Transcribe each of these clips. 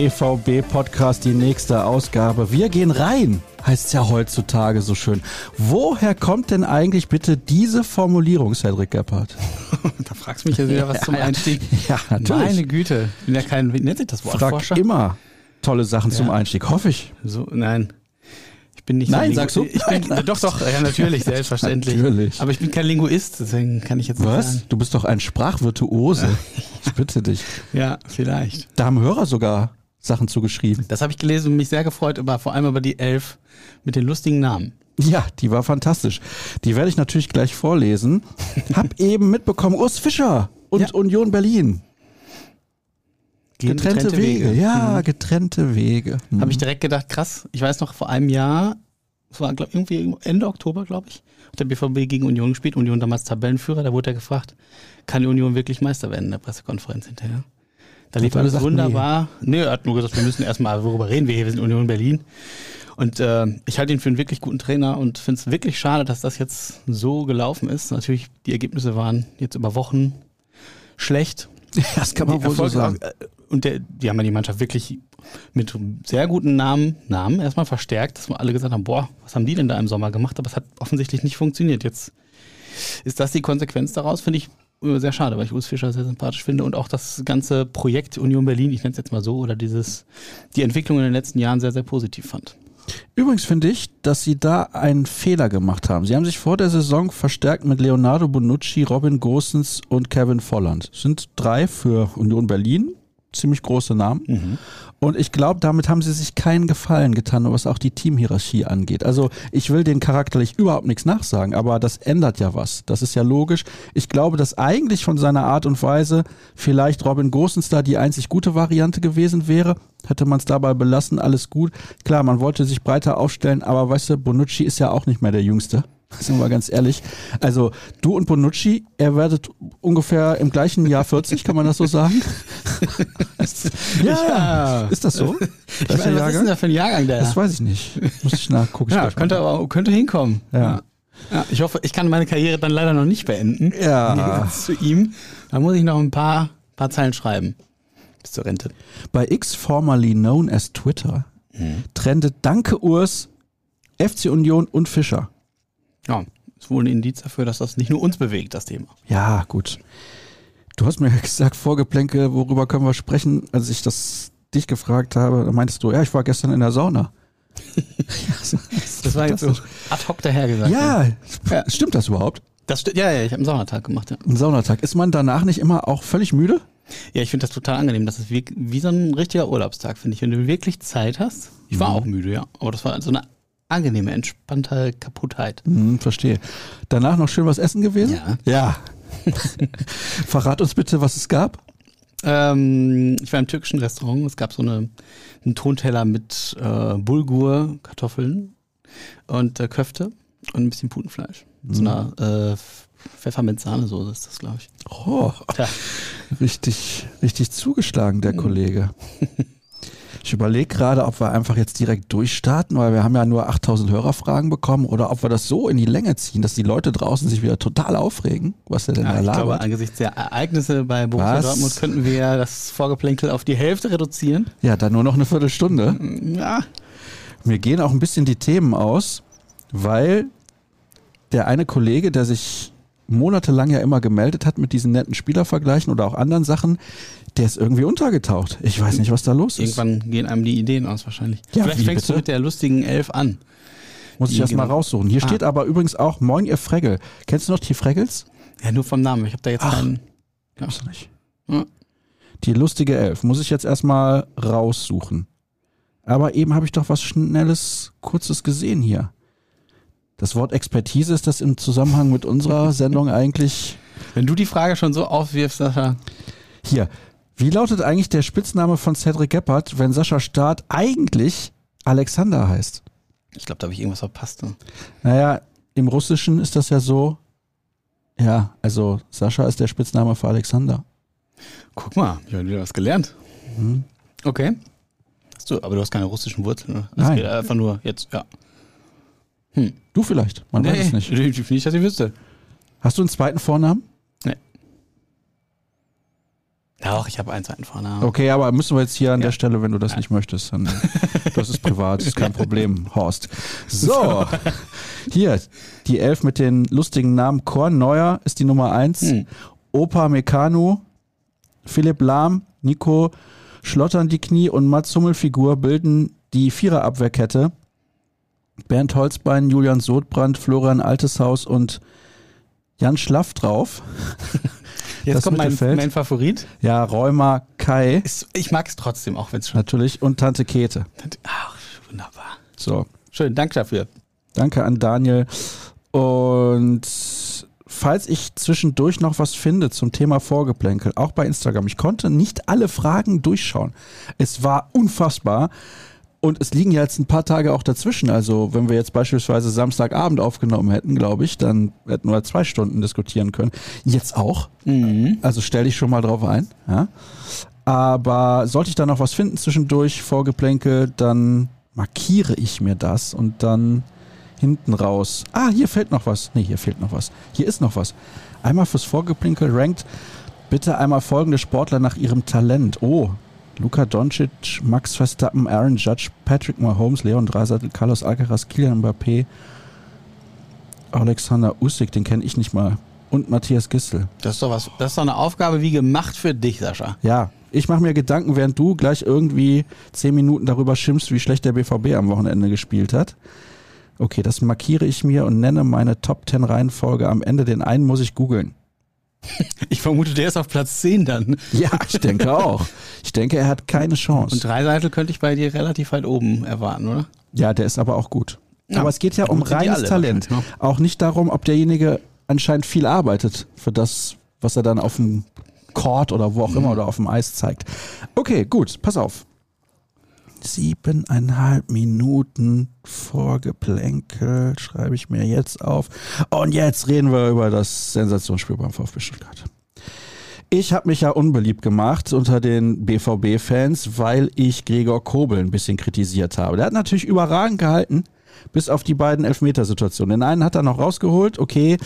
BVB-Podcast, die nächste Ausgabe. Wir gehen rein, heißt es ja heutzutage so schön. Woher kommt denn eigentlich bitte diese Formulierung, Cedric Gebhardt? da fragst du mich jetzt wieder was zum Einstieg. Ja, natürlich. Meine Güte. Ich bin ja kein, wie nennt sich das Wort? Frag Forscher? immer tolle Sachen zum Ja. Einstieg, hoffe ich. So, nein. Ich bin nicht Nein, so sagst du? Ich bin, doch, doch, ja, natürlich, selbstverständlich. Natürlich. Aber ich bin kein Linguist, deswegen kann ich jetzt nicht Was? sagen. Du bist doch ein Sprachvirtuose. Ich bitte dich. Ja, vielleicht. Da haben Hörer sogar Sachen zugeschrieben. Das habe ich gelesen und mich sehr gefreut, aber vor allem über die Elf mit den lustigen Namen. Ja, die war fantastisch. Die werde ich natürlich gleich vorlesen. Hab eben mitbekommen, Urs Fischer und Ja. Union Berlin. Gehen Getrennte, Wege. Ja, getrennte Wege. Hm. Habe ich direkt gedacht, krass. Ich weiß noch, vor einem Jahr, es war glaub, irgendwie Ende Oktober, glaube ich, hat der BVB gegen Union gespielt. Union damals Tabellenführer. Da wurde er gefragt, kann die Union wirklich Meister werden in der Pressekonferenz hinterher? Da lief alle alles wunderbar. Nee. er hat nur gesagt, wir müssen erstmal worüber reden. Wir, wir sind Union Berlin. Und äh, ich halte ihn für einen wirklich guten Trainer und finde es wirklich schade, dass das jetzt so gelaufen ist. Natürlich, die Ergebnisse waren jetzt über Wochen schlecht. das kann man wohl so sagen. äh, Und der, die haben ja die Mannschaft wirklich mit sehr guten Namen, Namen erstmal verstärkt, dass wir alle gesagt haben, boah, was haben die denn da im Sommer gemacht? Aber es hat offensichtlich nicht funktioniert. Jetzt ist das die Konsequenz daraus, finde ich sehr schade, weil ich Urs Fischer sehr sympathisch finde und auch das ganze Projekt Union Berlin, ich nenne es jetzt mal so, oder dieses, die Entwicklung in den letzten Jahren sehr, sehr positiv fand. Übrigens finde ich, dass sie da einen Fehler gemacht haben. Sie haben sich vor der Saison verstärkt mit Leonardo Bonucci, Robin Gosens und Kevin Volland. Das sind drei für Union Berlin, ziemlich große Namen. Und ich glaube, damit haben sie sich keinen Gefallen getan, was auch die Teamhierarchie angeht. Also ich will den charakterlich überhaupt nichts nachsagen, aber das ändert ja was. Das ist ja logisch. Ich glaube, dass eigentlich von seiner Art und Weise vielleicht Robin Gosens da die einzig gute Variante gewesen wäre. Hätte man es dabei belassen, alles gut. Klar, man wollte sich breiter aufstellen, aber weißt du, Bonucci ist ja auch nicht mehr der Jüngste. Sind wir ganz ehrlich. Also du und Bonucci, ihr werdet ungefähr im gleichen Jahr 40, kann man das so sagen? ja, ist das so? Ich meine, was ist denn Jahrgang? da für ein Jahrgang der? Das weiß ich nicht. Muss ich nachgucken. ja, könnte aber könnte hinkommen. Ja. Ja, ich hoffe, ich kann meine Karriere dann leider noch nicht beenden. Ja. Zu ihm. Da muss ich noch ein paar, paar Zeilen schreiben. Bis zur Rente. Bei X, formerly known as Twitter, trendet Danke Urs, FC Union und Fischer. Ja, ist wohl ein Indiz dafür, dass das nicht nur uns bewegt, das Thema. Ja, gut. Du hast mir ja gesagt, Vorgeplänke, worüber können wir sprechen, als ich das dich gefragt habe, da meintest du, ja, ich war gestern in der Sauna. Das war jetzt so ad hoc dahergesagt. Ja, Ja. stimmt das überhaupt? Das stimmt. Ja, ja, ich habe einen Saunatag gemacht. Ja, Ein Saunatag. Ist man danach nicht immer auch völlig müde? ja ich finde das total angenehm. Das ist wie, wie so ein richtiger Urlaubstag, finde ich. Wenn du wirklich Zeit hast. Ich war auch müde, ja. Aber das war so eine angenehme, entspannte Kaputtheit. Hm, verstehe. Danach noch schön was essen gewesen? Ja. Ja. Verrat uns bitte, was es gab. Ähm, ich war im türkischen Restaurant. Es gab so eine, einen Tonteller mit äh, Bulgur, Kartoffeln und äh, Köfte und ein bisschen Putenfleisch. Mit So einer äh, Pfeffer mit Sahnesoße ist das, glaube ich. Oh, Tja. richtig, richtig zugeschlagen, der Kollege. Ich überlege gerade, ob wir einfach jetzt direkt durchstarten, weil wir haben ja nur 8000 Hörerfragen bekommen oder ob wir das so in die Länge ziehen, dass die Leute draußen sich wieder total aufregen, was er denn Ja, da ich glaube, labert. angesichts der Ereignisse bei Borussia Was? Dortmund könnten wir das Vorgeplänkel auf die Hälfte reduzieren. Ja, dann nur noch eine Viertelstunde. Ja, Mir gehen auch ein bisschen die Themen aus, weil der eine Kollege, der sich monatelang ja immer gemeldet hat mit diesen netten Spielervergleichen oder auch anderen Sachen, der ist irgendwie untergetaucht. Ich weiß nicht, was da los ist. irgendwann gehen einem die Ideen aus wahrscheinlich. Ja, Vielleicht fängst bitte? du mit der lustigen Elf an. Muss ich die erst mal genau. raussuchen. Hier Ah. steht aber übrigens auch Moin, ihr Fregel. Kennst du noch die Fregels? Ja, nur vom Namen. Ich habe da jetzt Ach. keinen. Ja. Weiß nicht. Ja. Die lustige Elf. Muss ich jetzt erstmal raussuchen. Aber eben habe ich doch was Schnelles, Kurzes gesehen hier. Das Wort Expertise ist das im Zusammenhang mit unserer Sendung eigentlich Wenn du die Frage schon so aufwirfst, Sascha. Hier. Wie lautet eigentlich der Spitzname von Cedric Gebhardt, wenn Sascha Staat eigentlich Alexander heißt? Ich glaube, da habe ich irgendwas verpasst. Ne? Naja, im Russischen ist das ja so. Ja, also Sascha ist der Spitzname für Alexander. Guck mal, ich habe wieder was gelernt. Mhm. Okay. Hast du, aber du hast keine russischen Wurzeln, ne? Das Nein. geht einfach nur jetzt, ja. Du vielleicht, man weiß es nicht. Nicht, nicht, dass ich wüsste. Hast du einen zweiten Vornamen? Ja, Doch, ich habe einen zweiten Vornamen. Okay, aber müssen wir jetzt hier an Ja. der Stelle, wenn du das nicht möchtest, dann das ist privat, ist kein Problem, Horst. So, hier, die Elf mit den lustigen Namen. Korn Neuer ist die Nummer eins. Hm. Opa Meccano, Philipp Lahm, Nico Schlottern die Knie und Mats Hummelfigur bilden die Viererabwehrkette. Bernd Holzbein, Julian Sodbrand, Florian Alteshaus und Jan Schlaff drauf. Jetzt das kommt mein, mein Favorit. Ja, Rheuma Kai Ist, ich mag es trotzdem, auch wenn es schon. natürlich und Tante Kete. Ach, wunderbar. So, Schön, Dank dafür. danke an Daniel. Und falls ich zwischendurch noch was finde zum Thema Vorgeplänkel, auch bei Instagram, ich konnte nicht alle Fragen durchschauen. Es war unfassbar. Und es liegen ja jetzt ein paar Tage auch dazwischen. Also, wenn wir jetzt beispielsweise Samstagabend aufgenommen hätten, glaube ich, dann hätten wir zwei Stunden diskutieren können. Jetzt auch. Also stell dich schon mal drauf ein. Ja? Aber sollte ich da noch was finden zwischendurch, Vorgeplänkel, dann markiere ich mir das und dann hinten raus. Ah, hier fehlt noch was. Nee, hier fehlt noch was. Hier ist noch was. Einmal fürs Vorgeplänkel rankt bitte einmal folgende Sportler nach ihrem Talent. Oh, Luka Doncic, Max Verstappen, Aaron Judge, Patrick Mahomes, Leon Dreiseitel, Carlos Alcaraz, Kylian Mbappé, Alexander Usyk, den kenne ich nicht mal. Und Matthias Gistel. Das ist doch was. Das ist doch eine Aufgabe wie gemacht für dich, Sascha. Ja, ich mache mir Gedanken, während du gleich irgendwie zehn Minuten darüber schimpfst, wie schlecht der BVB am Wochenende gespielt hat. Okay, das markiere ich mir und nenne meine Top 10 Reihenfolge am Ende. Den einen muss ich googeln. Ich vermute, der ist auf Platz 10 dann. Ja, ich denke auch. Ich denke, er hat keine Chance. Und Dreiseitel könnte ich bei dir relativ weit oben erwarten, oder? ja, der ist aber auch gut. Ja, aber es geht ja um reines Talent. wahrscheinlich, Auch nicht darum, ob derjenige anscheinend viel arbeitet für das, was er dann auf dem Court oder wo auch immer oder auf dem Eis zeigt. Okay, gut, pass auf. Siebeneinhalb Minuten Vorgeplänkel schreibe ich mir jetzt auf. Und jetzt reden wir über das Sensationsspiel beim VfB Stuttgart. Ich habe mich ja unbeliebt gemacht unter den BVB-Fans, weil ich Gregor Kobel ein bisschen kritisiert habe. Der hat natürlich überragend gehalten, bis auf die beiden Elfmetersituationen. Den einen hat er noch rausgeholt, okay,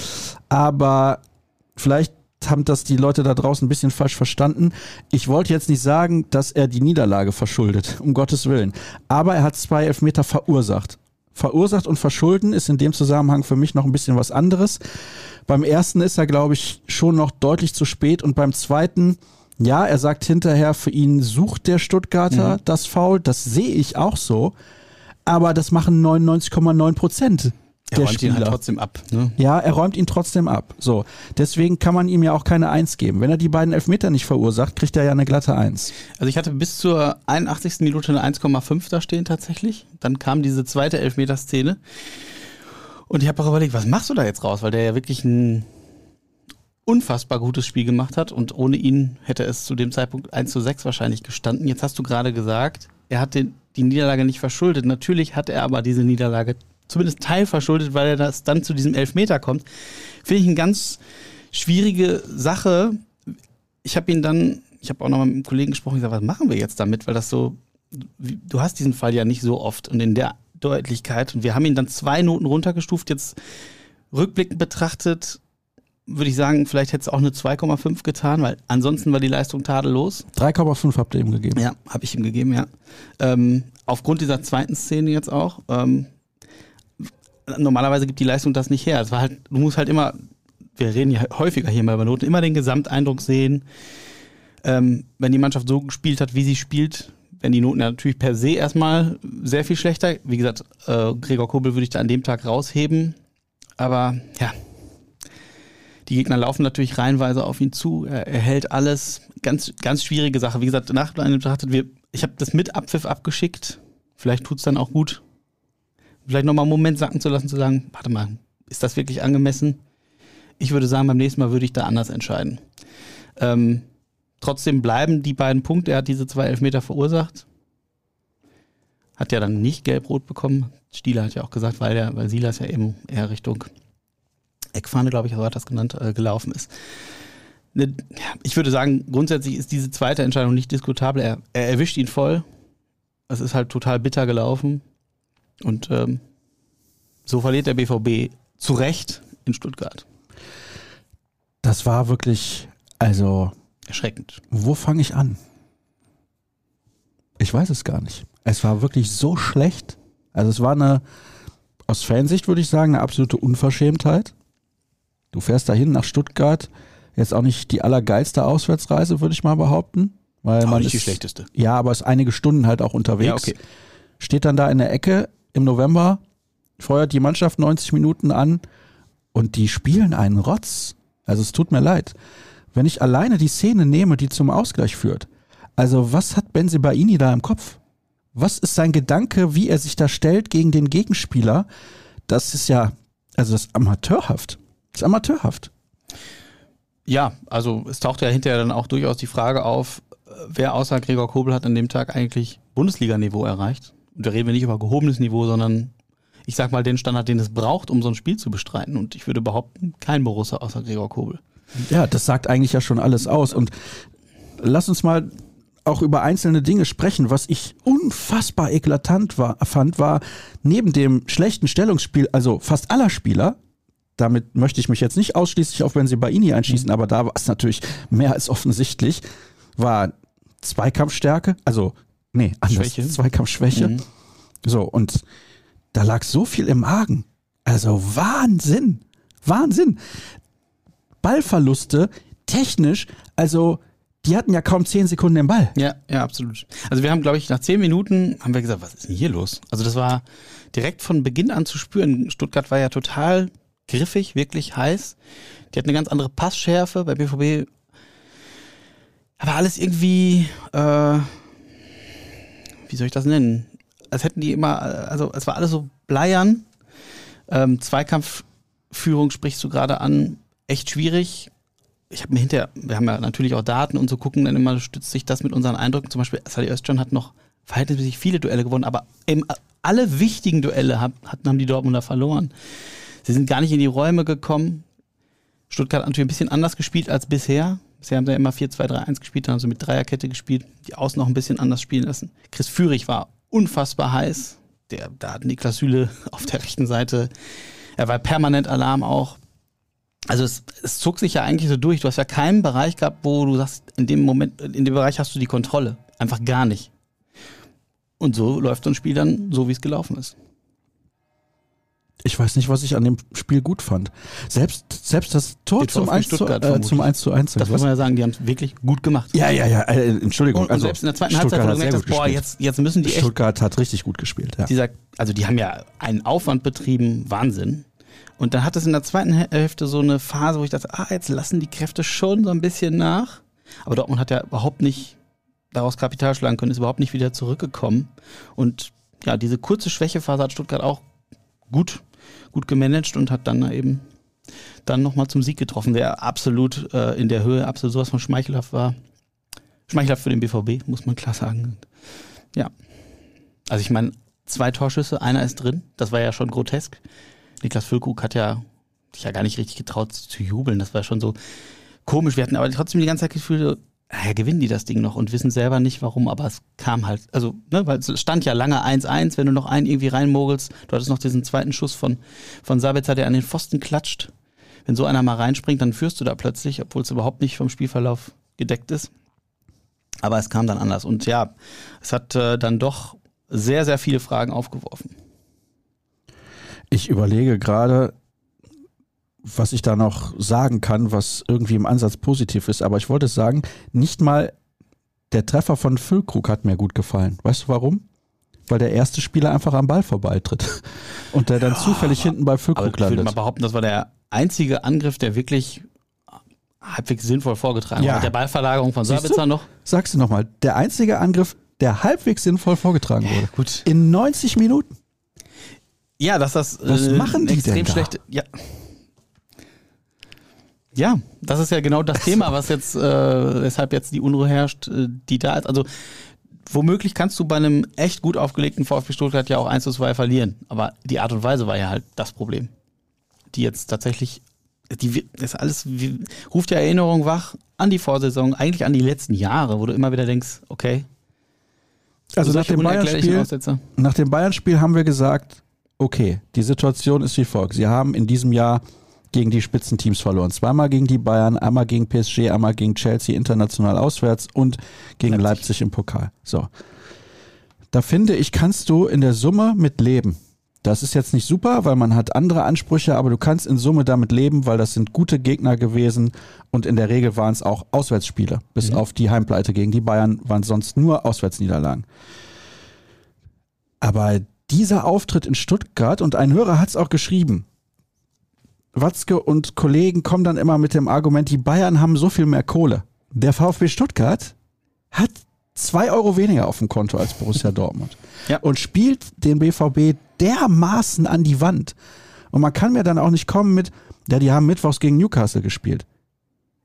aber vielleicht haben das die Leute da draußen ein bisschen falsch verstanden. Ich wollte jetzt nicht sagen, dass er die Niederlage verschuldet, um Gottes Willen. Aber er hat zwei Elfmeter verursacht. Verursacht und verschulden ist in dem Zusammenhang für mich noch ein bisschen was anderes. Beim ersten ist er, glaube ich, schon noch deutlich zu spät und beim zweiten, ja, er sagt hinterher, für ihn sucht der Stuttgarter das Foul. Das sehe ich auch so. Aber das machen 99,9 Prozent Er der räumt ihn Spieler. halt trotzdem ab. Ne? Ja, er räumt ihn trotzdem ab. So, deswegen kann man ihm ja auch keine Eins geben. Wenn er die beiden Elfmeter nicht verursacht, kriegt er ja eine glatte Eins. Also ich hatte bis zur 81. Minute eine 1,5 da stehen tatsächlich. Dann kam diese zweite Elfmeterszene. Und ich habe auch überlegt, was machst du da jetzt raus? Weil der ja wirklich ein unfassbar gutes Spiel gemacht hat und ohne ihn hätte es zu dem Zeitpunkt 1 zu 6 wahrscheinlich gestanden. Jetzt hast du gerade gesagt, er hat den, die Niederlage nicht verschuldet. Natürlich hat er aber diese Niederlage zumindest teilverschuldet, weil er das dann zu diesem Elfmeter kommt. Finde ich eine ganz schwierige Sache. Ich habe ihn dann, ich habe auch noch mal mit einem Kollegen gesprochen, gesagt, was machen wir jetzt damit? Weil das so, du hast diesen Fall ja nicht so oft und in der Deutlichkeit. Und wir haben ihn dann zwei Noten runtergestuft. Jetzt rückblickend betrachtet, würde ich sagen, vielleicht hätte es auch eine 2,5 getan, weil ansonsten war die Leistung tadellos. 3,5 habt ihr ihm gegeben. Ja, habe ich ihm gegeben, ja. Ähm, aufgrund dieser zweiten Szene jetzt auch. Ähm, normalerweise gibt die Leistung das nicht her. Es war halt, du musst halt immer, wir reden ja häufiger hier mal über Noten, immer den Gesamteindruck sehen. Ähm, wenn die Mannschaft so gespielt hat, wie sie spielt, werden die Noten ja natürlich per se erstmal sehr viel schlechter. Wie gesagt, äh, Gregor Kobel würde ich da an dem Tag rausheben. Aber ja, die Gegner laufen natürlich reihenweise auf ihn zu. Er, er hält alles. Ganz, ganz schwierige Sache. Wie gesagt, nach betrachtet, wir, ich habe das mit Abpfiff abgeschickt. Vielleicht tut's dann auch gut. Vielleicht nochmal einen Moment sacken zu lassen, zu sagen, warte mal, ist das wirklich angemessen? Ich würde sagen, beim nächsten Mal würde ich da anders entscheiden. Ähm, trotzdem bleiben die beiden Punkte. Er hat diese zwei Elfmeter verursacht. Hat ja dann nicht gelb-rot bekommen. Stieler hat ja auch gesagt, weil, der, weil Silas ja eben eher Richtung Eckfahne, glaube ich, so hat das genannt, äh, gelaufen ist. Ne, ich würde sagen, grundsätzlich ist diese zweite Entscheidung nicht diskutabel. Er, er erwischt ihn voll. Es ist halt total bitter gelaufen. Und ähm, so verliert der BVB zu Recht in Stuttgart. Das war wirklich, also, Erschreckend. Wo fange ich an? Ich weiß es gar nicht. Es war wirklich so schlecht. Also es war eine, aus Fansicht würde ich sagen, eine absolute Unverschämtheit. Du fährst dahin nach Stuttgart, jetzt auch nicht die allergeilste Auswärtsreise, würde ich mal behaupten. Weil Auch man nicht die ist, schlechteste. Ja, aber ist einige Stunden halt auch unterwegs. Ja, okay. Steht dann da in der Ecke im November, feuert die Mannschaft 90 Minuten an und die spielen einen Rotz. Also es tut mir leid. Wenn ich alleine die Szene nehme, die zum Ausgleich führt, also was hat Benzibaini da im Kopf? Was ist sein Gedanke, wie er sich da stellt gegen den Gegenspieler? Das ist ja, also das ist amateurhaft. Das ist amateurhaft. Ja, also es taucht ja hinterher dann auch durchaus die Frage auf, äh, wer außer Gregor Kobel hat an dem Tag eigentlich Bundesliga-Niveau erreicht. Da reden wir nicht über gehobenes Niveau, sondern ich sag mal den Standard, den es braucht, um so ein Spiel zu bestreiten. Und ich würde behaupten, kein Borussia außer Gregor Kobel. Ja, das sagt eigentlich ja schon alles aus. Und lass uns mal auch über einzelne Dinge sprechen. Was ich unfassbar eklatant war, fand, war neben dem schlechten Stellungsspiel, also fast aller Spieler, damit möchte ich mich jetzt nicht ausschließlich auf Benzibaini einschießen, aber da war es natürlich mehr als offensichtlich, war Zweikampfstärke, also nee, anders, Schwäche. Zweikampfschwäche. Mhm. So, und da lag so viel im Argen. Also Wahnsinn. Wahnsinn. Ballverluste, technisch, also die hatten ja kaum zehn Sekunden den Ball. Ja, ja, absolut. Also wir haben, glaube ich, nach zehn Minuten haben wir gesagt, was ist denn hier los? Also das war direkt von Beginn an zu spüren. Stuttgart war ja total griffig, wirklich heiß. Die hat eine ganz andere Passschärfe. Bei BVB aber alles irgendwie, äh, wie soll ich das nennen? Als hätten die immer, also es war alles so bleiern. Ähm, Zweikampfführung sprichst du gerade an, echt schwierig. Ich habe mir hinterher, wir haben ja natürlich auch Daten und so gucken dann immer, stützt sich das mit unseren Eindrücken. Zum Beispiel, Sally Özcan hat noch verhältnismäßig viele Duelle gewonnen, aber eben alle wichtigen Duelle hatten, haben die Dortmunder verloren. Sie sind gar nicht in die Räume gekommen. Stuttgart hat natürlich ein bisschen anders gespielt als bisher. Bisher haben sie ja immer 4-2-3-1 gespielt, haben sie mit Dreierkette gespielt, die Außen noch ein bisschen anders spielen lassen. Chris Führig war unfassbar heiß. Der, da hatten die Klasüle auf der rechten Seite. Er war permanent Alarm auch. Also es, es zog sich ja eigentlich so durch. Du hast ja keinen Bereich gehabt, wo du sagst, in dem Moment, in dem Bereich hast du die Kontrolle. Einfach gar nicht. Und so läuft so ein Spiel dann so, wie es gelaufen ist. Ich weiß nicht, was ich an dem Spiel gut fand. Selbst, selbst das Tor zum VfB 1, zu, äh, zum 1 zu 1. Das muss man ja sagen, die haben es wirklich gut gemacht. ja, ja, ja, äh, Entschuldigung. Und, und also, selbst in der zweiten Halbzeit, Stuttgart du hat gemerkt boah, jetzt, jetzt müssen die echt Stuttgart hat richtig gut gespielt, ja. dieser, also die haben ja einen Aufwand betrieben, Wahnsinn. Und dann hat es in der zweiten Hä- Hälfte so eine Phase, wo ich dachte, ah, jetzt lassen die Kräfte schon so ein bisschen nach. Aber Dortmund hat ja überhaupt nicht daraus Kapital schlagen können, ist überhaupt nicht wieder zurückgekommen. Und ja, diese kurze Schwächephase hat Stuttgart auch gut, gut gemanagt und hat dann eben dann nochmal zum Sieg getroffen, der absolut äh, in der Höhe, absolut sowas von schmeichelhaft war. Schmeichelhaft für den BVB, muss man klar sagen. Ja. Also ich meine, zwei Torschüsse, einer ist drin. Das war ja schon grotesk. Niklas Füllkrug hat ja sich ja gar nicht richtig getraut zu jubeln. Das war schon so komisch. Wir hatten aber trotzdem die ganze Zeit Gefühl, ja, gewinnen die das Ding noch und wissen selber nicht warum, aber es kam halt, also, ne, weil es stand ja lange 1-1, wenn du noch einen irgendwie reinmogelst. Du hattest noch diesen zweiten Schuss von, von Sabitzer, der an den Pfosten klatscht. Wenn so einer mal reinspringt, dann führst du da plötzlich, obwohl es überhaupt nicht vom Spielverlauf gedeckt ist. Aber es kam dann anders. Und ja, es hat äh, dann doch sehr, sehr viele Fragen aufgeworfen. Ich überlege gerade, was ich da noch sagen kann, was irgendwie im Ansatz positiv ist. Aber ich wollte sagen, nicht mal der Treffer von Füllkrug hat mir gut gefallen. Weißt du warum? Weil der erste Spieler einfach am Ball vorbeitritt und der dann zufällig hinten bei Füllkrug ich würde mal landet. behaupten, das war der einzige Angriff, der wirklich halbwegs sinnvoll vorgetragen Ja. Mit der Ballverlagerung von Sabitzer noch. Sagst du nochmal, der einzige Angriff, der halbwegs sinnvoll vorgetragen wurde. Gut. In 90 Minuten. Ja, dass das Was äh, machen die extrem denn da? schlechte. Ja. Ja, das ist ja genau das Thema, was jetzt, äh, weshalb jetzt die Unruhe herrscht, äh, die da ist. Also womöglich kannst du bei einem echt gut aufgelegten VfB Stuttgart ja auch 1 zu 2 verlieren. Aber die Art und Weise war ja halt das Problem. Die jetzt tatsächlich, die ist alles ruft ja Erinnerung wach an die Vorsaison, eigentlich an die letzten Jahre, wo du immer wieder denkst, okay, Also nach dem Bayern-Spiel. Nach dem Bayern-Spiel haben wir gesagt, okay, die Situation ist wie folgt. Sie haben in diesem Jahr gegen die Spitzenteams verloren. Zweimal gegen die Bayern, einmal gegen PSG, einmal gegen Chelsea international auswärts und gegen Leipzig, Leipzig im Pokal. So. Da finde ich, kannst du in der Summe mit leben. Das ist jetzt nicht super, weil man hat andere Ansprüche, aber du kannst in Summe damit leben, weil das sind gute Gegner gewesen und in der Regel waren es auch Auswärtsspiele. Bis mhm. auf die Heimpleite gegen die Bayern waren sonst nur Auswärtsniederlagen. Aber dieser Auftritt in Stuttgart, und ein Hörer hat es auch geschrieben, Watzke und Kollegen kommen dann immer mit dem Argument, die Bayern haben so viel mehr Kohle. Der VfB Stuttgart hat zwei Euro weniger auf dem Konto als Borussia Dortmund. Ja. Und spielt den BVB dermaßen an die Wand. Und man kann mir dann auch nicht kommen mit, ja, die haben mittwochs gegen Newcastle gespielt.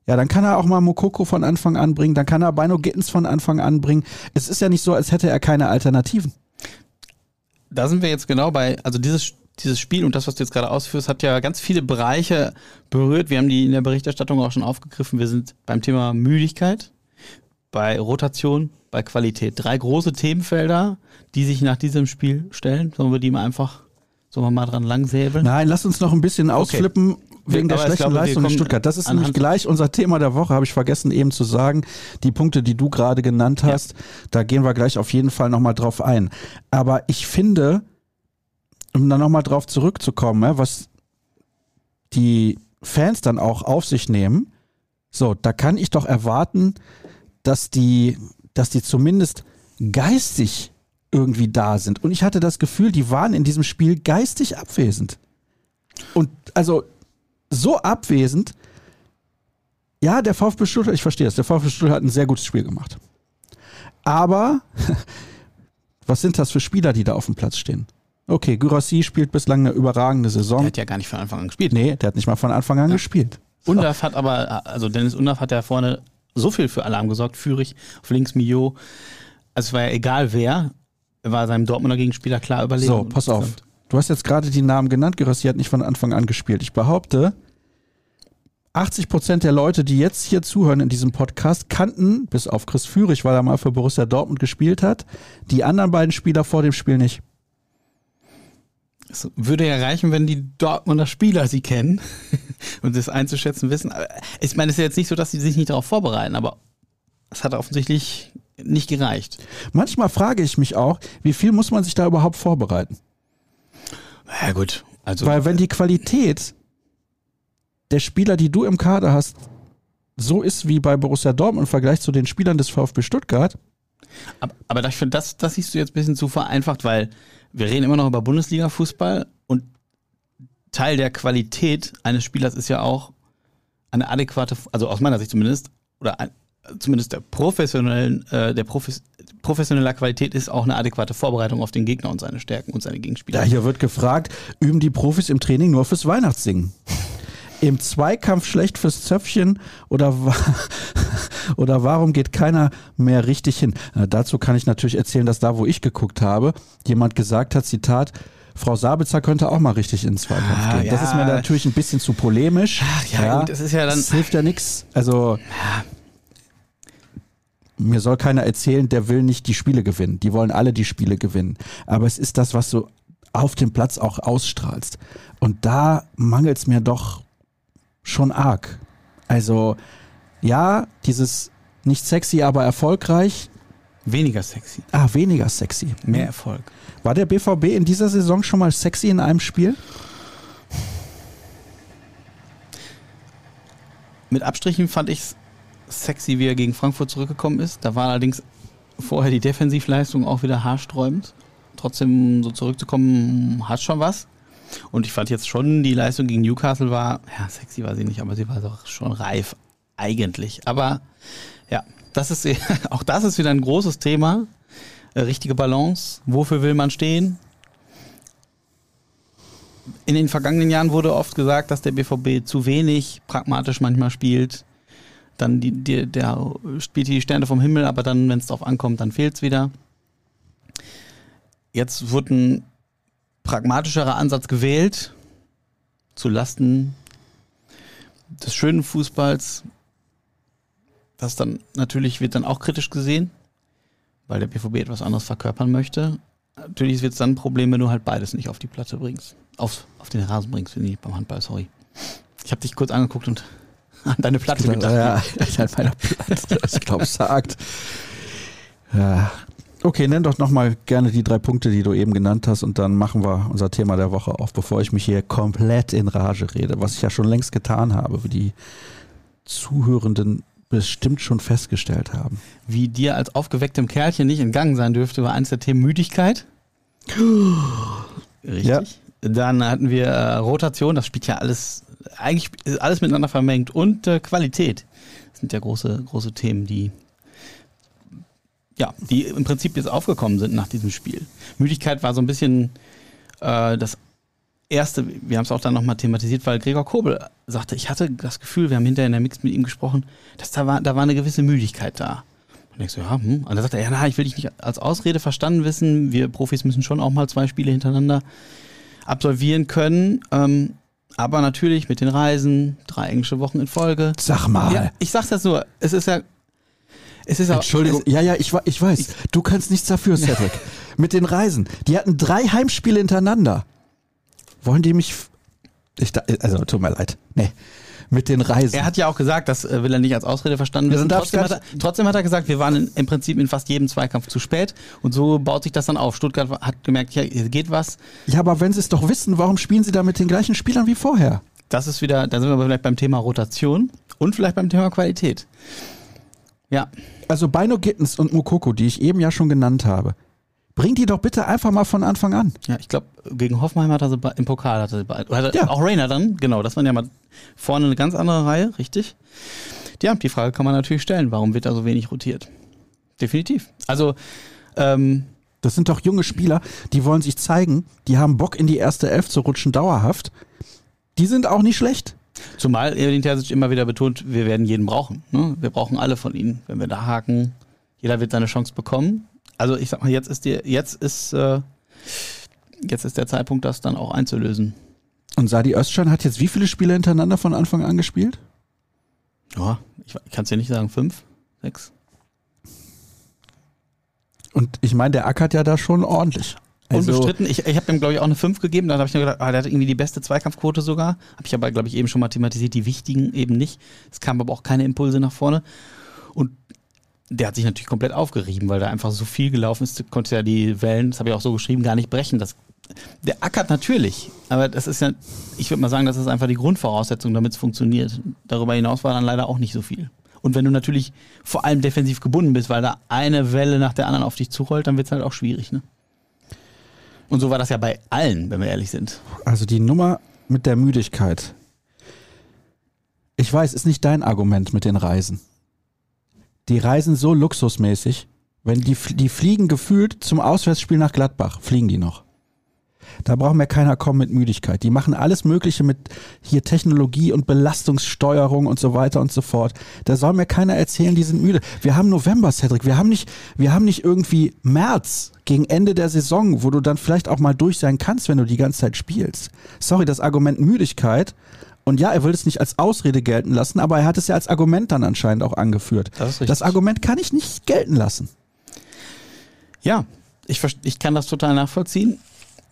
Ja, dann kann er auch mal Mokoko von Anfang an bringen, dann kann er Bino Gittens von Anfang an bringen. Es ist ja nicht so, als hätte er keine Alternativen. Da sind wir jetzt genau bei, also dieses, dieses Spiel und das, was du jetzt gerade ausführst, hat ja ganz viele Bereiche berührt. Wir haben die in der Berichterstattung auch schon aufgegriffen. Wir sind beim Thema Müdigkeit, bei Rotation, bei Qualität. Drei große Themenfelder, die sich nach diesem Spiel stellen. Sollen wir die mal einfach, sollen wir mal dran langsäbeln? Nein, lass uns noch ein bisschen ausflippen. Okay. Wegen der schlechten glaube, Leistung in Stuttgart. Das ist nämlich gleich unser Thema der Woche, habe ich vergessen eben zu sagen. Die Punkte, die du gerade genannt hast, ja. da gehen wir gleich auf jeden Fall nochmal drauf ein. Aber ich finde, um da nochmal drauf zurückzukommen, was die Fans dann auch auf sich nehmen, so, da kann ich doch erwarten, dass die dass die zumindest geistig irgendwie da sind. Und ich hatte das Gefühl, die waren in diesem Spiel geistig abwesend. Und also so abwesend, ja, der VfB Stuttgart, ich verstehe das, der VfB Stuttgart hat ein sehr gutes Spiel gemacht. Aber was sind das für Spieler, die da auf dem Platz stehen? Okay, Gyrassi spielt bislang eine überragende Saison. Der hat ja gar nicht von Anfang an gespielt. Nee, der hat nicht mal von Anfang an ja. gespielt. Undaf hat aber, also Dennis Undaf hat ja vorne so viel für Alarm gesorgt. Führig auf links Mio. Also es war ja egal wer, war seinem Dortmunder Gegenspieler klar überlegen. So, pass auf. Du hast jetzt gerade die Namen genannt, Gerassi hat nicht von Anfang an gespielt. Ich behaupte, 80 Prozent der Leute, die jetzt hier zuhören in diesem Podcast, kannten, bis auf Chris Führig, weil er mal für Borussia Dortmund gespielt hat, die anderen beiden Spieler vor dem Spiel nicht. Es würde ja reichen, wenn die Dortmunder Spieler sie kennen und das einzuschätzen wissen. Ich meine, es ist ja jetzt nicht so, dass sie sich nicht darauf vorbereiten, aber es hat offensichtlich nicht gereicht. Manchmal frage ich mich auch, wie viel muss man sich da überhaupt vorbereiten? Ja gut, also weil wenn die Qualität der Spieler, die du im Kader hast, so ist wie bei Borussia Dortmund im Vergleich zu den Spielern des VfB Stuttgart. Aber, aber ich finde, das, das siehst du jetzt ein bisschen zu vereinfacht, weil wir reden immer noch über Bundesliga-Fußball und Teil der Qualität eines Spielers ist ja auch eine adäquate, also aus meiner Sicht zumindest, oder ein, zumindest der professionellen, äh, der Profis, professioneller Qualität ist auch eine adäquate Vorbereitung auf den Gegner und seine Stärken und seine Gegenspieler. Ja, hier wird gefragt, üben die Profis im Training nur fürs Weihnachtssingen? Im Zweikampf schlecht fürs Zöpfchen oder, oder warum geht keiner mehr richtig hin? Na, dazu kann ich natürlich erzählen, dass da, wo ich geguckt habe, jemand gesagt hat, Zitat, Frau Sabitzer könnte auch mal richtig ins Zweikampf ah, gehen. Ja. Das ist mir natürlich ein bisschen zu polemisch. Ach, ja, ja, gut, das ist ja dann. Das hilft ja nichts. Also. Ja. Mir soll keiner erzählen, der will nicht die Spiele gewinnen. Die wollen alle die Spiele gewinnen. Aber es ist das, was du auf dem Platz auch ausstrahlst. Und da mangelt es mir doch schon arg. Also, ja, dieses nicht sexy, aber erfolgreich. Weniger sexy. Ah, weniger sexy. Mehr Erfolg. War der BVB in dieser Saison schon mal sexy in einem Spiel? Mit Abstrichen fand ich es sexy, wie er gegen Frankfurt zurückgekommen ist. Da war allerdings vorher die Defensivleistung auch wieder haarsträubend. Trotzdem so zurückzukommen, hat schon was. Und ich fand jetzt schon, die Leistung gegen Newcastle war, ja, sexy war sie nicht, aber sie war doch schon reif, eigentlich. Aber ja, das ist, auch das ist wieder ein großes Thema. Äh, richtige Balance. Wofür will man stehen? In den vergangenen Jahren wurde oft gesagt, dass der BVB zu wenig pragmatisch manchmal spielt. Dann die, die, der spielt die Sterne vom Himmel, aber dann, wenn es drauf ankommt, dann fehlt es wieder. Jetzt wird ein pragmatischerer Ansatz gewählt, zu Lasten des schönen Fußballs. Das dann natürlich wird dann auch kritisch gesehen weil der BVB etwas anderes verkörpern möchte. Natürlich wird es dann ein Problem, wenn du halt beides nicht auf die Platte bringst. Auf, auf den Rasen bringst, finde ich, beim Handball, sorry. Ich habe dich kurz angeguckt und an deine Platte gedacht. Ja, an meiner Platte, das ich glaube sagt. Ja. Okay, nenn doch nochmal gerne die drei Punkte, die du eben genannt hast und dann machen wir unser Thema der Woche auf, bevor ich mich hier komplett in Rage rede, was ich ja schon längst getan habe, wie die Zuhörenden bestimmt schon festgestellt haben. Wie dir als aufgewecktem Kerlchen nicht entgangen sein dürfte, war eins der Themen Müdigkeit. Richtig. Ja. Dann hatten wir äh, Rotation, das spielt ja alles, eigentlich ist alles miteinander vermengt und äh, Qualität. Das sind ja große, große Themen, die ja, die im Prinzip jetzt aufgekommen sind nach diesem Spiel. Müdigkeit war so ein bisschen äh, das erste, wir haben es auch dann nochmal thematisiert, weil Gregor Kobel sagte, ich hatte das Gefühl, wir haben hinterher in der Mix mit ihm gesprochen, dass da war, da war eine gewisse Müdigkeit da. Und ich so, ja, hm. Und dann sagt er, ja, na, ich will dich nicht als Ausrede verstanden wissen. Wir Profis müssen schon auch mal zwei Spiele hintereinander absolvieren können. Ähm, aber natürlich mit den Reisen, drei englische Wochen in Folge. Sag mal. Ja, ich sag's das nur. Es ist ja es ist Entschuldigung, es, ja, ja, ich, ich weiß. du kannst nichts dafür, Cedric. Mit den Reisen. Die hatten drei Heimspiele hintereinander. Wollen die mich. Ich, also, tut mir leid. Nee. Mit den Reisen. Er hat ja auch gesagt, das äh, will er nicht als Ausrede verstanden wissen. Trotzdem hat, er, trotzdem hat er gesagt, wir waren in, im Prinzip in fast jedem Zweikampf zu spät. Und so baut sich das dann auf. Stuttgart hat gemerkt, hier geht was. Ja, aber wenn sie es doch wissen, warum spielen sie da mit den gleichen Spielern wie vorher? Das ist wieder, da sind wir vielleicht beim Thema Rotation und vielleicht beim Thema Qualität. Ja. Also Beino Gittens und Mukoko, die ich eben ja schon genannt habe, bring die doch bitte einfach mal von Anfang an. Ja, ich glaube, gegen Hoffenheim hat er sie im Pokal hatte, hatte ja. auch Rainer dann, genau, das waren ja mal vorne eine ganz andere Reihe, richtig? Ja, die Frage kann man natürlich stellen, warum wird da so wenig rotiert? Definitiv. Also, ähm, das sind doch junge Spieler, die wollen sich zeigen, die haben Bock in die erste Elf zu rutschen, dauerhaft. Die sind auch nicht schlecht. Zumal Edin Terzic immer wieder betont, wir werden jeden brauchen. Ne? Wir brauchen alle von ihnen. Wenn wir da haken, jeder wird seine Chance bekommen. Also ich sag mal, jetzt ist die, jetzt ist, äh, jetzt ist der Zeitpunkt, das dann auch einzulösen. Und Sadi Özcan hat jetzt wie viele Spiele hintereinander von Anfang an gespielt? Ja, ich, ich kann es dir nicht sagen, fünf, sechs. Und ich meine, der ackert ja da schon ordentlich. Also, Unbestritten. Ich, ich habe ihm, glaube ich, auch eine 5 gegeben. Da habe ich nur gedacht, ah, der hat irgendwie die beste Zweikampfquote sogar. Habe ich aber, glaube ich, eben schon mal thematisiert. Die wichtigen eben nicht. Es kamen aber auch keine Impulse nach vorne. Und der hat sich natürlich komplett aufgerieben, weil da einfach so viel gelaufen ist, konnte ja die Wellen, das habe ich auch so geschrieben, gar nicht brechen. Das, der ackert natürlich, aber das ist ja, ich würde mal sagen, das ist einfach die Grundvoraussetzung, damit es funktioniert. Darüber hinaus war dann leider auch nicht so viel. Und wenn du natürlich vor allem defensiv gebunden bist, weil da eine Welle nach der anderen auf dich zurollt, dann wird es halt auch schwierig, ne? Und so war das ja bei allen, wenn wir ehrlich sind. Also die Nummer mit der Müdigkeit. Ich weiß, ist nicht dein Argument mit den Reisen. Die reisen so luxusmäßig, wenn die, die fliegen gefühlt zum Auswärtsspiel nach Gladbach, fliegen die noch. Da braucht mir keiner kommen mit Müdigkeit. Die machen alles Mögliche mit hier Technologie und Belastungssteuerung und so weiter und so fort. Da soll mir keiner erzählen, die sind müde. Wir haben November, Cedric. Wir haben nicht, wir haben nicht irgendwie März gegen Ende der Saison, wo du dann vielleicht auch mal durch sein kannst, wenn du die ganze Zeit spielst. Sorry, das Argument Müdigkeit. Und ja, er will es nicht als Ausrede gelten lassen, aber er hat es ja als Argument dann anscheinend auch angeführt. Das, das Argument kann ich nicht gelten lassen. Ja, ich, ich kann das total nachvollziehen.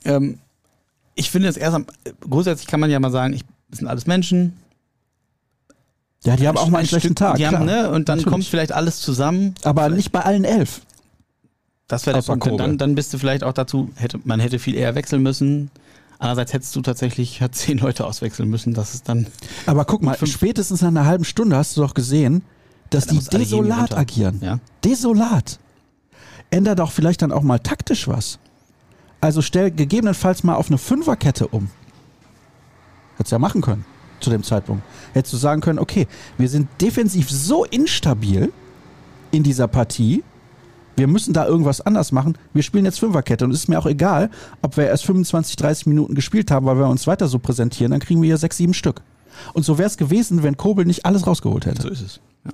Ähm, ich finde es erst am, grundsätzlich kann man ja mal sagen, ich, das sind alles Menschen. Ja, die haben auch mal einen schlechten Tag. Die haben, ne, und dann Natürlich. kommt vielleicht alles zusammen. Aber vielleicht. nicht bei allen elf. Das wäre der Punkt. Dann, dann bist du vielleicht auch dazu, hätte, man hätte viel eher wechseln müssen. Andererseits hättest du tatsächlich zehn Leute auswechseln müssen. Das ist dann. Aber guck mal, spätestens nach einer halben Stunde hast du doch gesehen, dass ja, die desolat agieren. Ja? Desolat. Änder doch vielleicht dann auch mal taktisch was. Also stell gegebenenfalls mal auf eine Fünferkette um. Hättest ja machen können zu dem Zeitpunkt. Hättest du sagen können, okay, wir sind defensiv so instabil in dieser Partie, wir müssen da irgendwas anders machen. Wir spielen jetzt Fünferkette und es ist mir auch egal, ob wir erst 25, 30 Minuten gespielt haben, weil wir uns weiter so präsentieren, dann kriegen wir hier sechs, sieben Stück. Und so wäre es gewesen, wenn Kobel nicht alles rausgeholt hätte. So ist es. Ja.